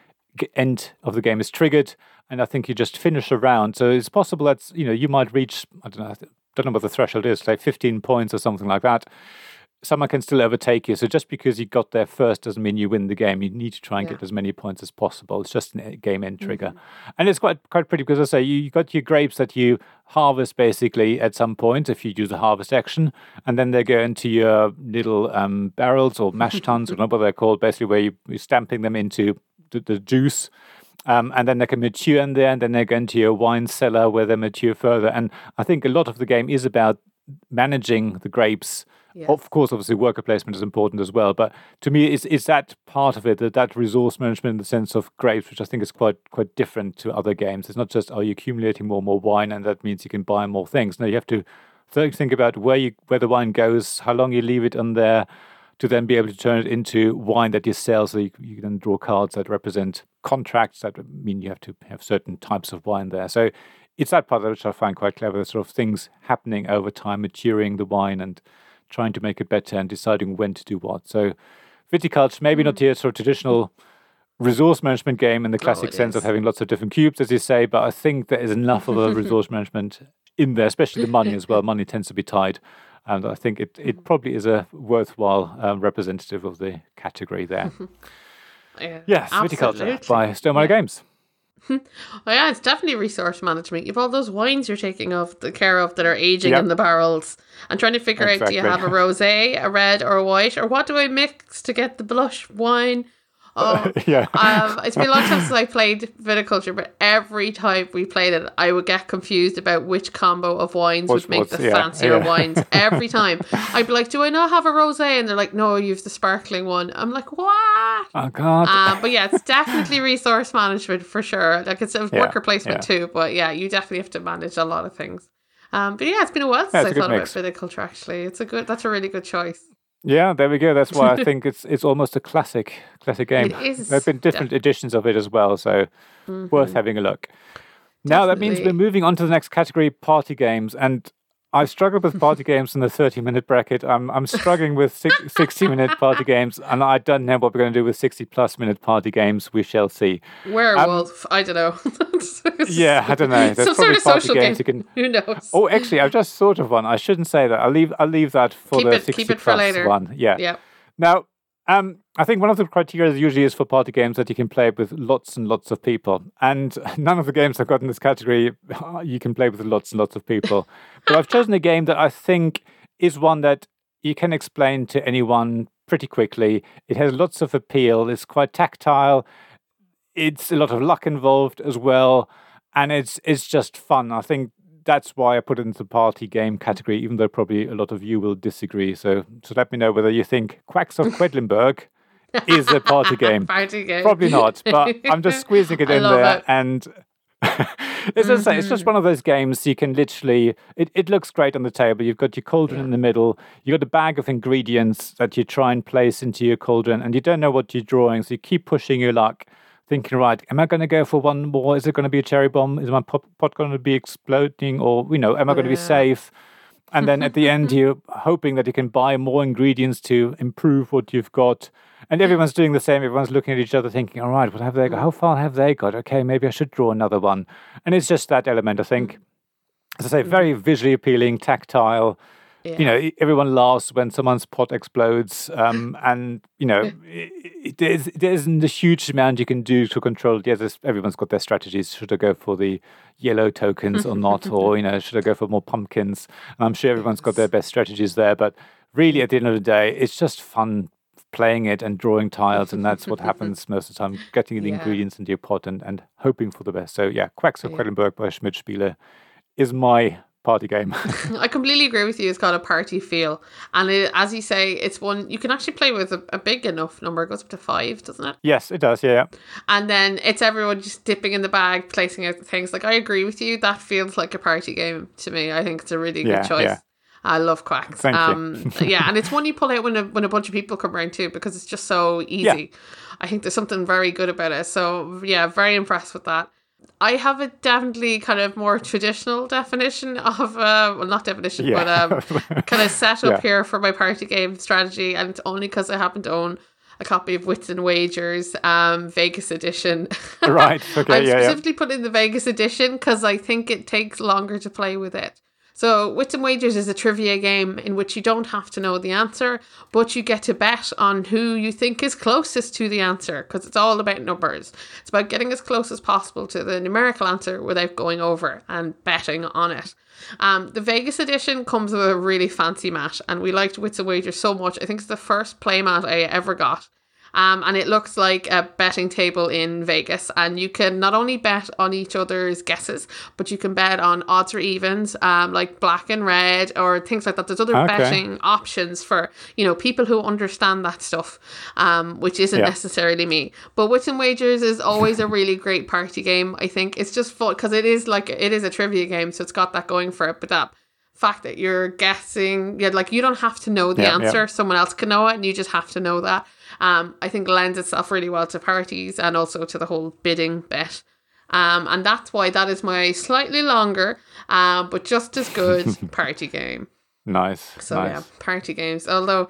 end of the game is triggered. And I think you just finish a round. So it's possible that you know you might reach I don't know I don't know what the threshold is, like 15 points or something like that. Someone can still overtake you. So just because you got there first doesn't mean you win the game. You need to try and Yeah. get as many points as possible. It's just a game end trigger, and it's quite quite pretty because I say you, you got your grapes that you harvest basically at some point if you do the harvest action, and then they go into your little um, barrels or mash tuns or not what they're called, basically where you, you're stamping them into the, the juice. Um, and then they can mature in there, and then they go into your wine cellar where they mature further. And I think a lot of the game is about managing the grapes. Yes. Of course, obviously, worker placement is important as well. But to me, it's, it's that part of it, that, that resource management in the sense of grapes, which I think is quite quite different to other games. It's not just, oh, you're accumulating more and more wine, and that means you can buy more things. No, you have to think about where you where the wine goes, how long you leave it on there, to then be able to turn it into wine that you sell. So you, you can draw cards that represent contracts that mean you have to have certain types of wine there. So it's that part which I find quite clever, sort of things happening over time, maturing the wine and trying to make it better and deciding when to do what. So Viticulture, maybe not your sort of traditional resource management game in the classic sense of having lots of different cubes, as you say, but I think there is enough of a [laughs] resource management in there, especially the money as well. Money [laughs] tends to be tied. And I think it, it probably is a worthwhile um, representative of the category there. [laughs] Yeah, Yes, Viticulture by Stonemaier Games. [laughs] Oh yeah, it's definitely resource management. You've all those wines you're taking of the care of that are aging Yep. in the barrels and trying to figure out do you have a [laughs] rosé, a red, or a white, or what do I mix to get the blush wine? Oh, [laughs] yeah. um, it's been a long time [laughs] since I played viticulture, but every time we played it, I would get confused about which combo of wines What's- would make the yeah, fancier yeah. wines. Every [laughs] time, I'd be like, "Do I not have a rosé?" And they're like, "No, you have the sparkling one." I'm like, "What?" oh, God. Um, but yeah, it's definitely resource management for sure. Like it's a Yeah, worker placement too, but yeah, you definitely have to manage a lot of things. Um, but yeah, it's been a while since I thought mix. about viticulture. Actually, it's a good. That's a really good choice. Yeah, there we go. That's why I [laughs] think it's it's almost a classic classic game. There have been different editions of it as well, so worth having a look. Now that means we're moving on to the next category, party games, and I struggled with party games in the 30 minute bracket. I'm, I'm struggling with 60 minute party games, and I don't know what we're going to do with 60 plus minute party games. We shall see. Werewolf, um, I don't know. [laughs] yeah, I don't know. There's Some sort of social game. can. Who knows? Oh, actually, I've just thought of one. I shouldn't say that. I'll leave. I'll leave that for Keep the it- 60 keep it for plus later. one. Yeah. Yeah. Now, um, I think one of the criteria usually is for party games that you can play with lots and lots of people. And [laughs] none of the games I've got in this category [laughs] you can play with lots and lots of people. but I've chosen a game that I think is one that you can explain to anyone pretty quickly. It has lots of appeal. It's quite tactile. It's a lot of luck involved as well, and it's it's just fun. I think that's why I put it into the party game category, even though probably a lot of you will disagree. So, so let me know whether you think Quacks of [laughs] Quedlinburg is a party game. [laughs] Party game. Probably not, but I'm just [laughs] squeezing it in there it. and. it's, just, it's just mm-hmm. one of those games you can literally it, it looks great on the table you've got your cauldron in the middle you've got a bag of ingredients that you try and place into your cauldron and you don't know what you're drawing so you keep pushing your luck thinking right am i going to go for one more? Is it going to be a cherry bomb? Is my pot, going to be exploding? Or you know am i going to be safe? And then at the end [laughs] you're hoping that you can buy more ingredients to improve what you've got. And everyone's doing the same. Everyone's looking at each other thinking all right what have they got? How far have they got? Okay maybe i should draw another one. And it's just that element i think mm. as i say very visually appealing tactile you know everyone laughs when someone's pot explodes um, [laughs] and you know [laughs] i- i- there's, there isn't a huge amount you can do to control it. yes there's- everyone's got their strategies should i go for the yellow tokens or not [laughs] or you know should i go for more pumpkins and i'm sure everyone's got their best strategies there but really at the end of the day it's just fun playing it and drawing tiles and that's what happens most of the time getting the Yeah. ingredients into your pot and, and hoping for the best so yeah quacks of Yeah. Quedlinburg by Schmidt Spiele is my party game [laughs] I completely agree with you. It's got a party feel, and it, as you say, it's one you can actually play with a, a big enough number. It goes up to five, doesn't it? yes it does yeah, yeah. And then it's everyone just dipping in the bag, placing out the things. Like I agree with you. That feels like a party game to me. I think it's a really Yeah, good choice. yeah. I love quacks. Thank you. um, yeah, and it's one you pull out when a when a bunch of people come around too, because it's just so easy. I think there's something very good about it. So yeah, very impressed with that. I have a definitely kind of more traditional definition of uh well not definition but um kind of set up [laughs] Yeah. here for my party game strategy and it's only because I happen to own a copy of Wits and Wagers um Vegas edition. right [laughs] okay I'm yeah, yeah specifically putting the Vegas edition because I think it takes longer to play with it. So, Wits and Wagers is a trivia game in which you don't have to know the answer, but you get to bet on who you think is closest to the answer because it's all about numbers. It's about getting as close as possible to the numerical answer without going over and betting on it. Um, the Vegas edition comes with a really fancy mat, and we liked Wits and Wagers so much. I think it's the first play mat I ever got. Um, and it looks like a betting table in Vegas, and you can not only bet on each other's guesses, but you can bet on odds or evens, um, like black and red or things like that. There's other Okay. betting options for you know people who understand that stuff, um, which isn't Yeah. necessarily me. But Wits and Wagers is always a [laughs] really great party game. I think it's just fun because it is like it is a trivia game, so it's got that going for it. But that fact that you're guessing, yeah, like you don't have to know the Yeah, yeah. answer. Someone else can know it, and you just have to know that. Um, I think lends itself really well to parties and also to the whole bidding bet. Um, and that's why that is my slightly longer, um, but just as good [laughs] party game. nice So nice yeah, party games. Although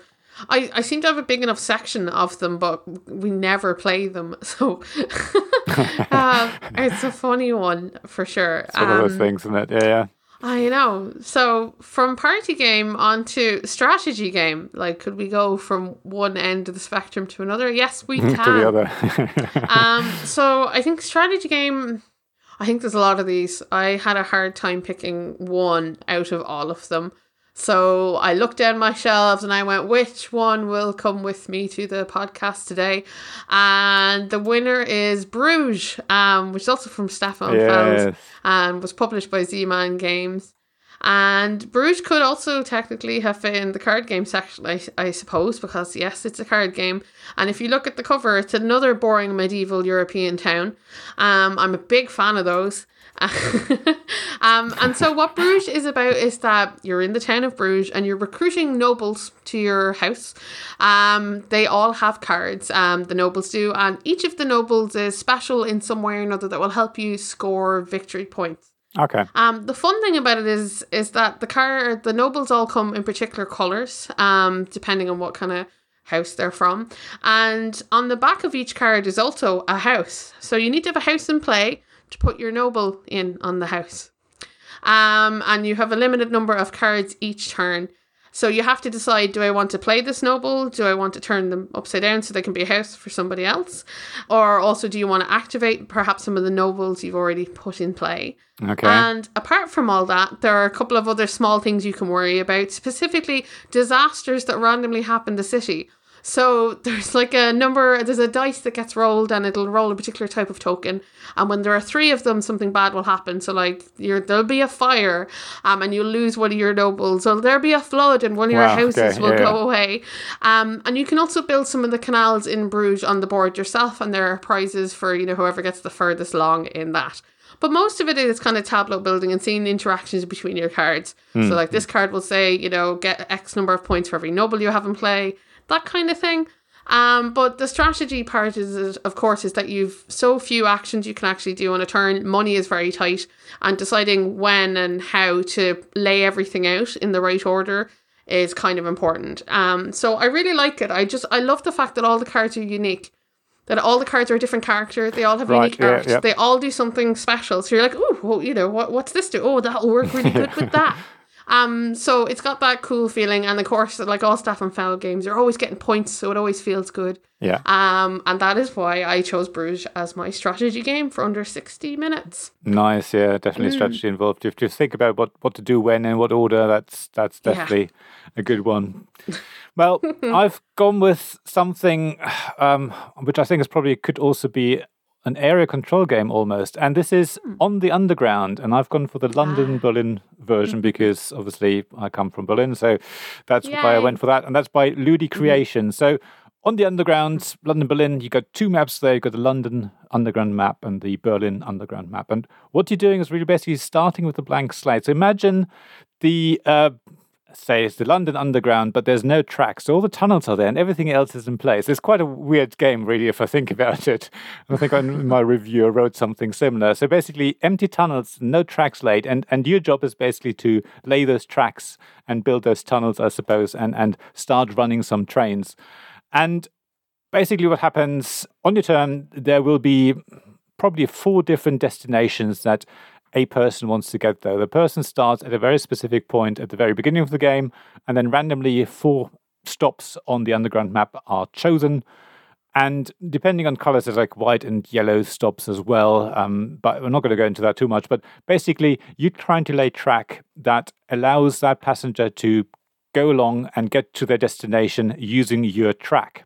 I, I seem to have a big enough section of them, but we never play them. [laughs] So um, [laughs] it's a funny one for sure. it's one of those Um, things isn't it yeah yeah I know. So from party game onto strategy game, like could we go from one end of the spectrum to another? Yes, we can. [laughs] to the other [laughs] um, so I think strategy game. I think there's a lot of these. I had a hard time picking one out of all of them. So I looked down my shelves and I went, which one will come with me to the podcast today? And the winner is Bruges, um, which is also from Stefan Feld yes and was published by Z Man Games. And Bruges could also technically have fit in the card game section, I, I suppose, because yes, it's a card game. And if you look at the cover, it's another boring medieval European town. Um, I'm a big fan of those. [laughs] um, and so what Bruges is about is that you're in the town of Bruges and you're recruiting nobles to your house. Um, they all have cards, um, the nobles do, and each of the nobles is special in some way or another that will help you score victory points. Okay. Um, the fun thing about it is is that the car the nobles all come in particular colors, um, depending on what kind of house they're from. And on the back of each card is also a house. So you need to have a house in play to put your noble in on the house. Um, and you have a limited number of cards each turn. So you have to decide do I want to play this noble? Do I want to turn them upside down so they can be a house for somebody else? Or also, do you want to activate perhaps some of the nobles you've already put in play? Okay. And apart from all that, there are a couple of other small things you can worry about, specifically disasters that randomly happen in the city. So [laughs] there's like a number, there's a dice that gets rolled and it'll roll a particular type of token. And when there are three of them, something bad will happen. So like you're, there'll be a fire um, and you'll lose one of your nobles. Or there'll be a flood and one of your Wow, houses okay, will yeah, go yeah. away. Um, and you can also build some of the canals in Bruges on the board yourself. And there are prizes for, you know, whoever gets the furthest long in that. But most of it is kind of tableau building and seeing the interactions between your cards. So, like this card will say, you know, get X number of points for every noble you have in play, that kind of thing. Um, but the strategy part is, of course, is that you've so few actions you can actually do on a turn. Money is very tight, and deciding when and how to lay everything out in the right order is kind of important. Um, so I really like it. I just I love the fact that all the cards are unique that all the cards are a different character. They all have Right, unique yeah, art. yeah. They all do something special. So you're like, oh, well, you know, what, what's this do? Oh, that'll work really [laughs] good with that. Um, so it's got that cool feeling, and of course, like all Stefan Feld games, you're always getting points, so it always feels good. Yeah. Um, and that is why I chose Bruges as my strategy game for under sixty minutes. Nice, yeah, definitely Mm. strategy involved. If you think about what, what to do when and what order, that's that's Yeah. definitely a good one. [laughs] Well, [laughs] I've gone with something um, which I think is probably could also be an area control game almost, and this is Hmm. on the underground. And I've gone for the London Ah. Berlin version because obviously I come from Berlin, so that's why I Mm-hmm. went for that. And that's by Ludi Creation. So on the underground, London, Berlin, you've got two maps there. You've got the London Underground map and the Berlin Underground map. And what you're doing is really basically starting with a blank slate. So imagine the uh, say it's the London Underground, but there's no tracks. So all the tunnels are there and everything else is in place. It's quite a weird game, really, if I think about it. I think in [laughs] my review I wrote something similar. So basically, empty tunnels, no tracks laid, and, and your job is basically to lay those tracks and build those tunnels, I suppose, and, and start running some trains. And basically, what happens on your turn, there will be probably four different destinations that a person wants to get there. The person starts at a very specific point at the very beginning of the game, and then randomly four stops on the underground map are chosen. And depending on colors, there's like white and yellow stops as well. Um, but we're not going to go into that too much. But basically, you're trying to lay track that allows that passenger to go along and get to their destination using your track.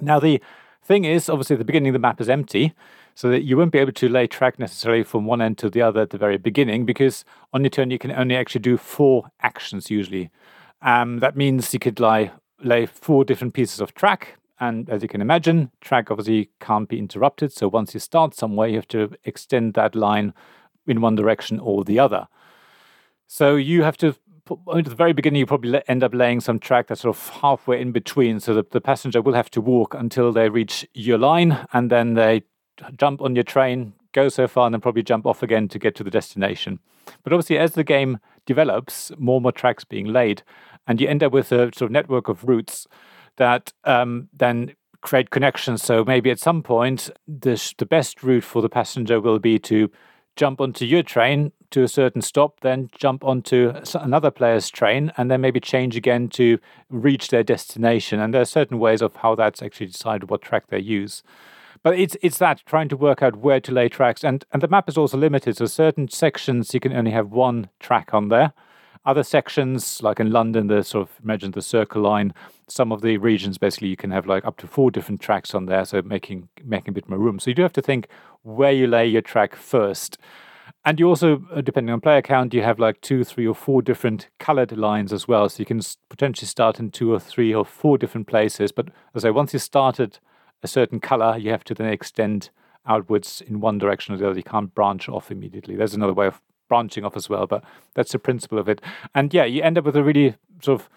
Now, the thing is, obviously, at the beginning, the map is empty, so that you won't be able to lay track necessarily from one end to the other at the very beginning, because on your turn, you can only actually do four actions usually. Um, that means you could lay, lay four different pieces of track. And as you can imagine, track obviously can't be interrupted. So once you start somewhere, you have to extend that line in one direction or the other. So you have to, at the very beginning, you probably end up laying some track that's sort of halfway in between. So the passenger will have to walk until they reach your line and then they jump on your train, go so far, and then probably jump off again to get to the destination. But obviously, as the game develops, more and more tracks being laid, and you end up with a sort of network of routes that um, then create connections. So maybe at some point, the, the best route for the passenger will be to jump onto your train to a certain stop, then jump onto another player's train, and then maybe change again to reach their destination. And there are certain ways of how that's actually decided what track they use. But it's it's that trying to work out where to lay tracks, and and the map is also limited. So certain sections you can only have one track on there. Other sections, like in London, the sort of imagine the Circle Line. Some of the regions, basically, you can have like up to four different tracks on there, so making making a bit more room. So you do have to think where you lay your track first. And you also, uh, depending on player count, you have like two, three, or four different colored lines as well. So you can potentially start in two or three or four different places. But as I say, once you started a certain color, you have to then extend outwards in one direction or the other. You can't branch off immediately. There's another way of branching off as well, but that's the principle of it. And yeah, you end up with a really sort of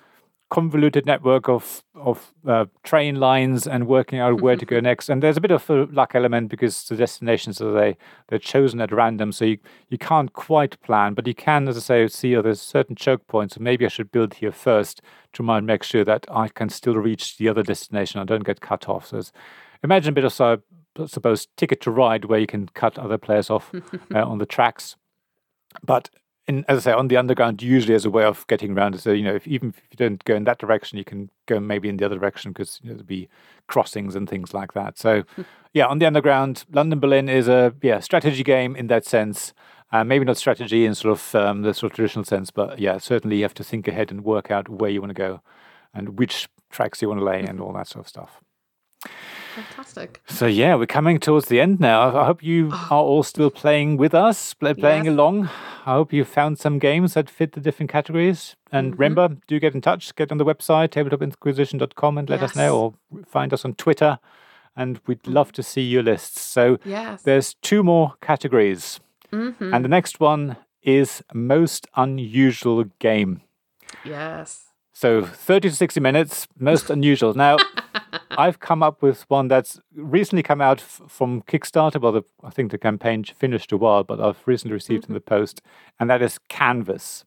convoluted network of of uh, train lines and working out where to go next. And there's a bit of a luck element because the destinations are they they're chosen at random, so you, you can't quite plan, but you can, as I say, see oh, there's certain choke points. So maybe I should build here first to make sure that I can still reach the other destination. I don't get cut off. So imagine a bit of so suppose ticket to ride where you can cut other players off [laughs] uh, on the tracks. But in, as I say, on the underground, usually as a way of getting around. So, you know, if, even if you don't go in that direction, you can go maybe in the other direction because you know, there'll be crossings and things like that. So, hmm. yeah, on the underground, London Berlin is a yeah strategy game in that sense. Uh, maybe not strategy in sort of um, the sort of traditional sense, but yeah, certainly you have to think ahead and work out where you want to go and which tracks you want to lay and all that sort of stuff. Fantastic. So yeah, we're coming towards the end now. I hope you oh. are all still playing with us, playing yes. along. I hope you found some games that fit the different categories. And mm-hmm. remember, do get in touch. Get on the website tabletopinquisition.com and let yes. us know, or find us on Twitter. And we'd mm-hmm. love to see your lists. So yes. there's two more categories, mm-hmm. and the next one is most unusual game. Yes. So 30 to 60 minutes, most [laughs] unusual. Now, I've come up with one that's recently come out f- from Kickstarter. Well, the, I think the campaign finished a while, but I've recently received mm-hmm. in the post, and that is Canvas.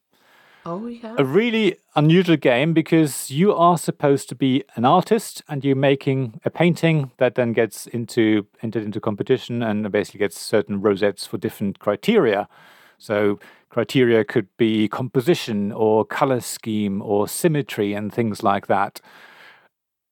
Oh, yeah. A really unusual game because you are supposed to be an artist and you're making a painting that then gets into entered into competition and basically gets certain rosettes for different criteria. So criteria could be composition or color scheme or symmetry and things like that.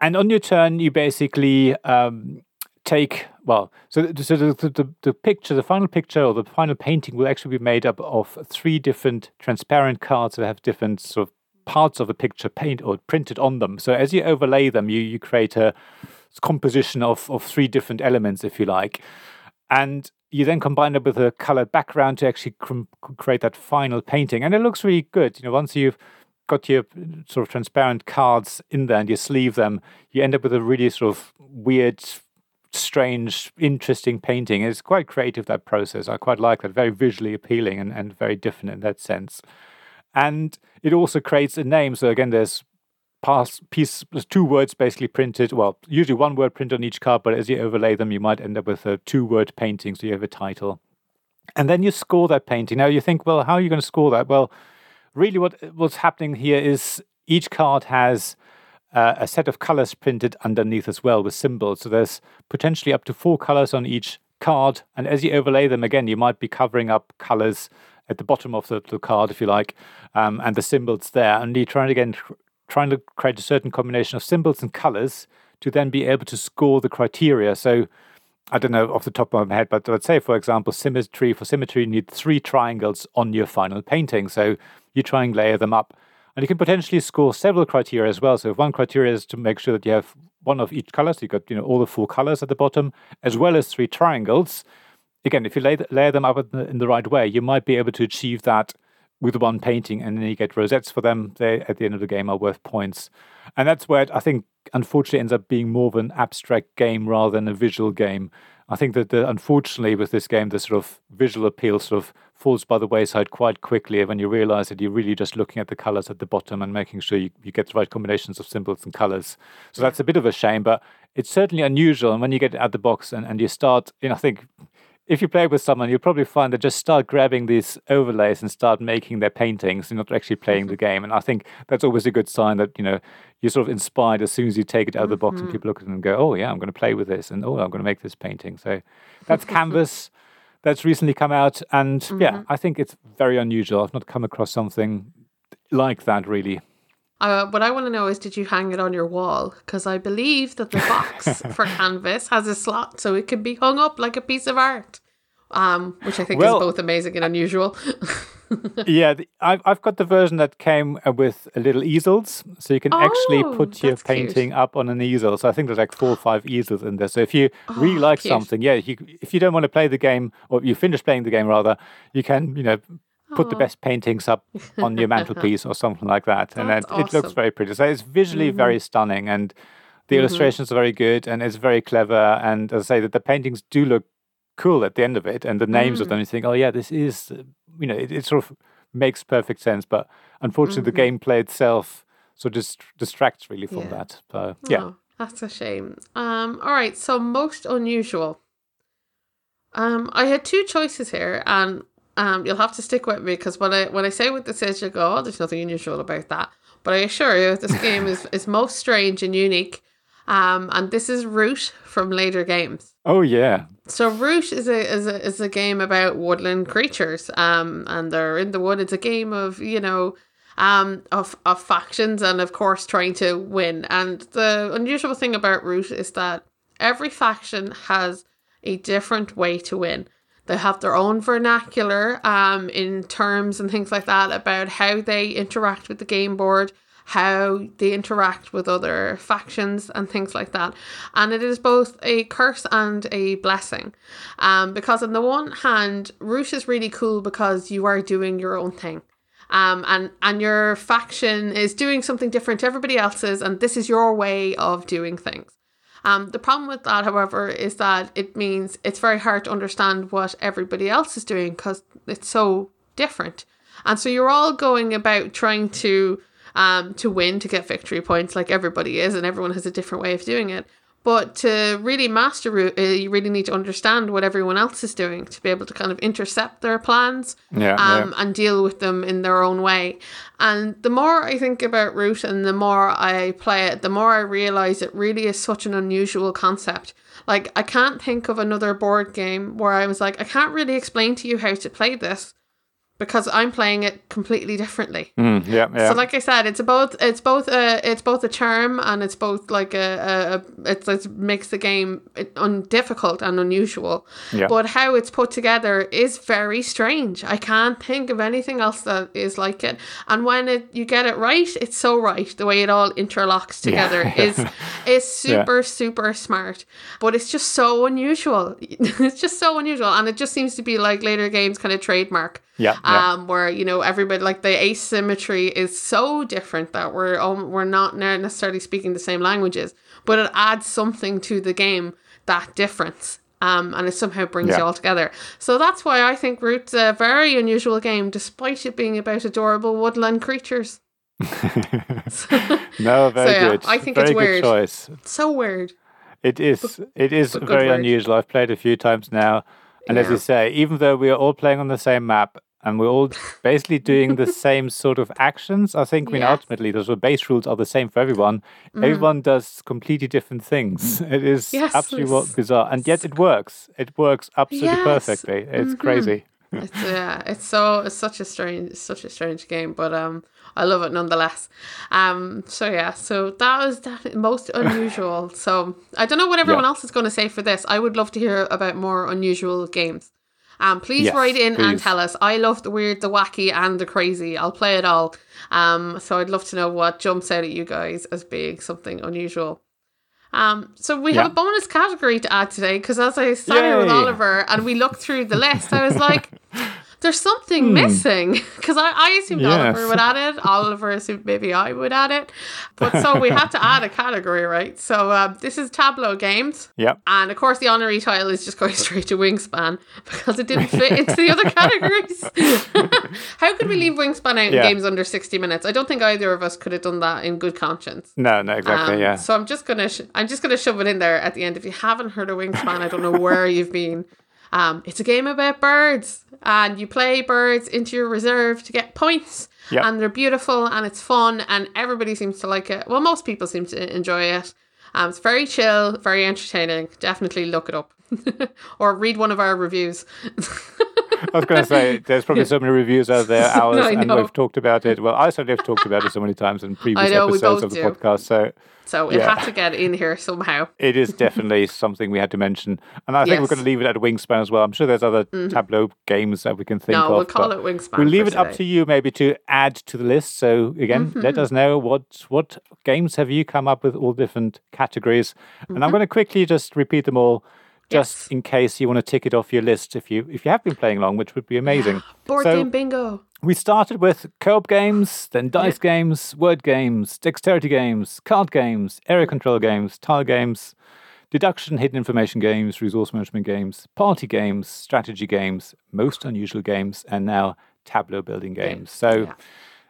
And on your turn, you basically um, take well. So, so the, the, the picture, the final picture or the final painting will actually be made up of three different transparent cards that have different sort of parts of a picture paint or printed on them. So as you overlay them, you you create a composition of of three different elements, if you like, and you then combine it with a colored background to actually cr- create that final painting, and it looks really good. You know, once you've got your sort of transparent cards in there and you sleeve them, you end up with a really sort of weird, strange, interesting painting. It's quite creative that process. I quite like that. Very visually appealing and, and very different in that sense. And it also creates a name. So again, there's pass piece there's two words basically printed well usually one word printed on each card but as you overlay them you might end up with a two word painting so you have a title. And then you score that painting. Now you think well how are you going to score that? Well really what what's happening here is each card has uh, a set of colors printed underneath as well with symbols. So there's potentially up to four colors on each card and as you overlay them again you might be covering up colors at the bottom of the, the card if you like um, and the symbols there. And you're trying to again trying to create a certain combination of symbols and colors to then be able to score the criteria. So I don't know off the top of my head, but let's say, for example, symmetry. For symmetry, you need three triangles on your final painting. So you try and layer them up. And you can potentially score several criteria as well. So if one criteria is to make sure that you have one of each color, so you've got you know all the four colors at the bottom, as well as three triangles. Again, if you lay, layer them up in the, in the right way, you might be able to achieve that with one painting and then you get rosettes for them. They, at the end of the game, are worth points. And that's where I think, unfortunately, ends up being more of an abstract game rather than a visual game. I think that, the, unfortunately, with this game, the sort of visual appeal sort of falls by the wayside quite quickly when you realize that you're really just looking at the colors at the bottom and making sure you, you get the right combinations of symbols and colors. So that's a bit of a shame, but it's certainly unusual. And when you get out the box and, and you start, you know, I think if you play with someone, you'll probably find they just start grabbing these overlays and start making their paintings and not actually playing the game. And I think that's always a good sign that, you know, you're sort of inspired as soon as you take it out of the box mm-hmm. and people look at it and go, oh, yeah, I'm going to play with this. And oh, I'm going to make this painting. So that's Canvas. That's recently come out. And mm-hmm. yeah, I think it's very unusual. I've not come across something like that really. Uh, what I want to know is, did you hang it on your wall? Because I believe that the box [laughs] for Canvas has a slot, so it can be hung up like a piece of art. Um, which I think well, is both amazing and unusual. [laughs] yeah, the, I've I've got the version that came uh, with little easels, so you can oh, actually put your painting cute. up on an easel. So I think there's like four or five easels in there. So if you oh, really like cute. something, yeah, you, if you don't want to play the game or you finish playing the game rather, you can you know put the best paintings up on your [laughs] mantelpiece or something like that, and then awesome. it looks very pretty. So it's visually mm-hmm. very stunning, and the mm-hmm. illustrations are very good, and it's very clever. And as I say, that the paintings do look cool at the end of it, and the names mm. of them. You think, oh yeah, this is, you know, it, it, sort of makes perfect sense. But unfortunately, mm-hmm. the gameplay itself so just distracts really from Yeah. that. So yeah, Oh, that's a shame. Um, all right, so most unusual. Um, I had two choices here, and um, you'll have to stick with me because when I when I say what this is, you go, "Oh, there's nothing unusual about that." But I assure you, this [laughs] game is is most strange and unique. Um, and this is Root from Leder Games. oh yeah, So Root is a is a is a game about woodland creatures. Um, and they're in the wood. It's a game of you know, um, of of factions and of course trying to win. And the unusual thing about Root is that every faction has a different way to win. They have their own vernacular, um, in terms and things like that about how they interact with the game board, how they interact with other factions and things like that. And it is both a curse and a blessing. Um, because on the one hand, Root is really cool because you are doing your own thing. Um, and, and your faction is doing something different to everybody else's, and this is your way of doing things. Um, the problem with that, however, is that it means it's very hard to understand what everybody else is doing because it's so different. And so you're all going about trying to um, to win to get victory points like everybody is, and everyone has a different way of doing it. But to really master Root, uh, you really need to understand what everyone else is doing to be able to kind of intercept their plans yeah, um, and deal with them in their own way. And the more I think about Root and the more I play it, the more I realize it really is such an unusual concept. Like, I can't think of another board game where I was like, I can't really explain to you how to play this because I'm playing it completely differently. yeah. Mm, yeah, yeah. So, like I said, it's both it's both a it's both a charm and it's both like a, a, a it's it makes the game un, difficult and unusual. Yeah. But how it's put together is very strange. I can't think of anything else that is like it. And when it you get it right, it's so right. The way it all interlocks together [laughs] is is super super smart. But it's just so unusual. [laughs] it's just so unusual, and it just seems to be like Leder Games kind of trademark yeah, yeah. um, where you know everybody like the asymmetry is so different that we're um, we're not necessarily speaking the same languages, but it adds something to the game that difference. Um, and it somehow brings Yeah. you all together. So that's why I think Root's a very unusual game, despite it being about adorable woodland creatures. [laughs] [laughs] no, very yeah, good. I think very it's weird. choice. It's So weird. It is. It is but very word. unusual. I've played a few times now, and as you say, even though we are all playing on the same map and we're all basically [laughs] doing the same sort of actions, I think. I mean, Yes. ultimately, those base rules are the same for everyone. Everyone does completely different things. It is Mm. Yes, absolutely bizarre, and yet it works. It works absolutely Yes. Mm-hmm. perfectly. It's crazy. It's yeah, it's so it's such a strange such a strange game, but um I love it nonetheless. Um so yeah, so that was definitely most [laughs] unusual. so I don't know what everyone Yeah. else is going to say for this. I would love to hear about more unusual games. Um, please Yes, write in and tell us. I love the weird, the wacky, and the crazy. I'll play it all. Um, so I'd love to know what jumps out at you guys as being something unusual. Um, so we have a bonus category to add today because as I sat here with Oliver and we looked through the list, I was like, [laughs] "There's something missing." [laughs] Because I, I assumed Hmm. Yes. Oliver would add it. Oliver assumed maybe I would add it, but so we had to [laughs] add a category, right? So um, this is Tableau games. Yeah. And of course, the honorary title is just going [laughs] straight to Wingspan because it didn't fit into the other categories. How could we leave Wingspan out Yeah. in games under 60 minutes? I don't think either of us could have done that in good conscience. No, no, exactly. Um, yeah. So I'm just gonna sh- I'm just gonna shove it in there at the end. If you haven't heard of Wingspan, I don't know where you've been. Um, it's a game about birds, and you play birds into your reserve to get points. Yep. And they're beautiful, and it's fun, and everybody seems to like it. Well, most people seem to enjoy it. Um, it's very chill, very entertaining. Definitely look it up, [laughs] or read one of our reviews. [laughs] I was going to say, there's probably so many reviews out there, [laughs] ours, and we've talked about it. Well, I certainly have talked about it so many times in previous know, episodes of the do. podcast. So So it Yeah. had to get in here somehow. it is definitely [laughs] something we had to mention. And I think we're Mm-hmm. going to leave it at Wingspan as well. I'm sure there's other Tableau games that we can think No, of. we'll call it Wingspan. We'll leave it up to you maybe to add to the list. So again, let Mm-hmm. us know what what games have you come up with all different categories. And Mm-hmm. I'm going to quickly just repeat them all just Yes. in case you want to tick it off your list if you if you have been playing along, which would be amazing. [gasps] Board so game bingo. we started with co-op games, then dice games, word games, dexterity games, card games, area control games, tile games, deduction, hidden information games, resource management games, party games, strategy games, most unusual games, and now tableau building games. So Yeah.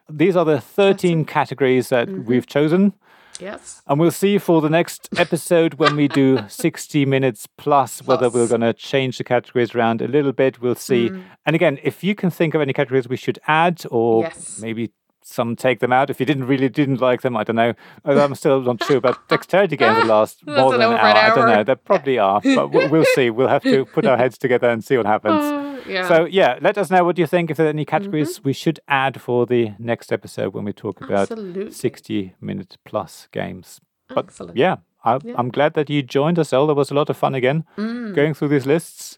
these are the 13 categories that Mm-hmm. we've chosen. Yes. And we'll see for the next episode when we do [laughs] 60 minutes plus whether we're going to change the categories around a little bit. We'll see. Mm. And again, if you can think of any categories we should add or Yes. maybe some take them out. If you didn't really didn't like them, I don't know. Uh, I'm still not sure about [laughs] dexterity games that last more than an hour. an I don't know. They probably are, but we'll, see. We'll have to put our heads together and see what happens. Uh, [laughs] yeah. So yeah, let us know what you think. If there are any categories Mm-hmm. we should add for the next episode when we talk about Absolutely. 60 minute plus games. But Excellent. yeah, I, I'm glad that you joined us, El. That was a lot of fun again, Mm. going through these lists.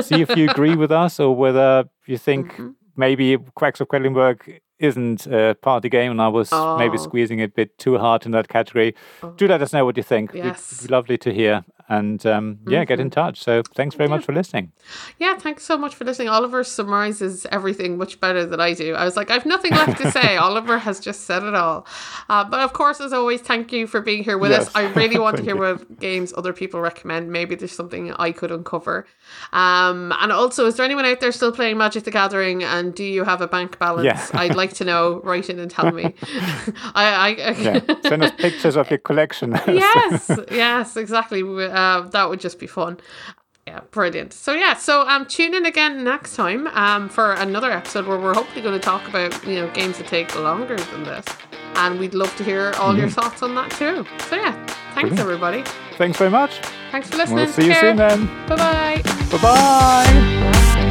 [laughs] See if you agree with us or whether you think Mm-hmm. maybe Quacks of Quedlinburg isn't a party game and I was maybe Oh. squeezing it a bit too hard in that category. Do oh. let us know what you think. It'd Yes. be lovely to hear. And um, yeah, get in touch. So thanks very much for listening. Yeah, thanks so much for listening. Oliver summarizes everything much better than I do. I was like, I've nothing left to say. [laughs] Oliver has just said it all. Uh, but of course, as always, thank you for being here with Yes. us. I [laughs] really want to hear what games other people recommend. Maybe there's something I could uncover. Um, and also, is there anyone out there still playing Magic the Gathering? And do you have a bank balance? Yeah. I'd like to know. [laughs] Write in and tell me. I, I, Yeah. Send us pictures of your collection. yes, yes, exactly. Uh, that would just be fun. Yeah, brilliant. So yeah, so um, tune in again next time um for another episode where we're hopefully going to talk about you know games that take longer than this, and we'd love to hear all your thoughts on that too. So yeah, thanks Brilliant. everybody. Thanks very much. Thanks for listening. We'll see you soon then. Bye bye. Bye bye.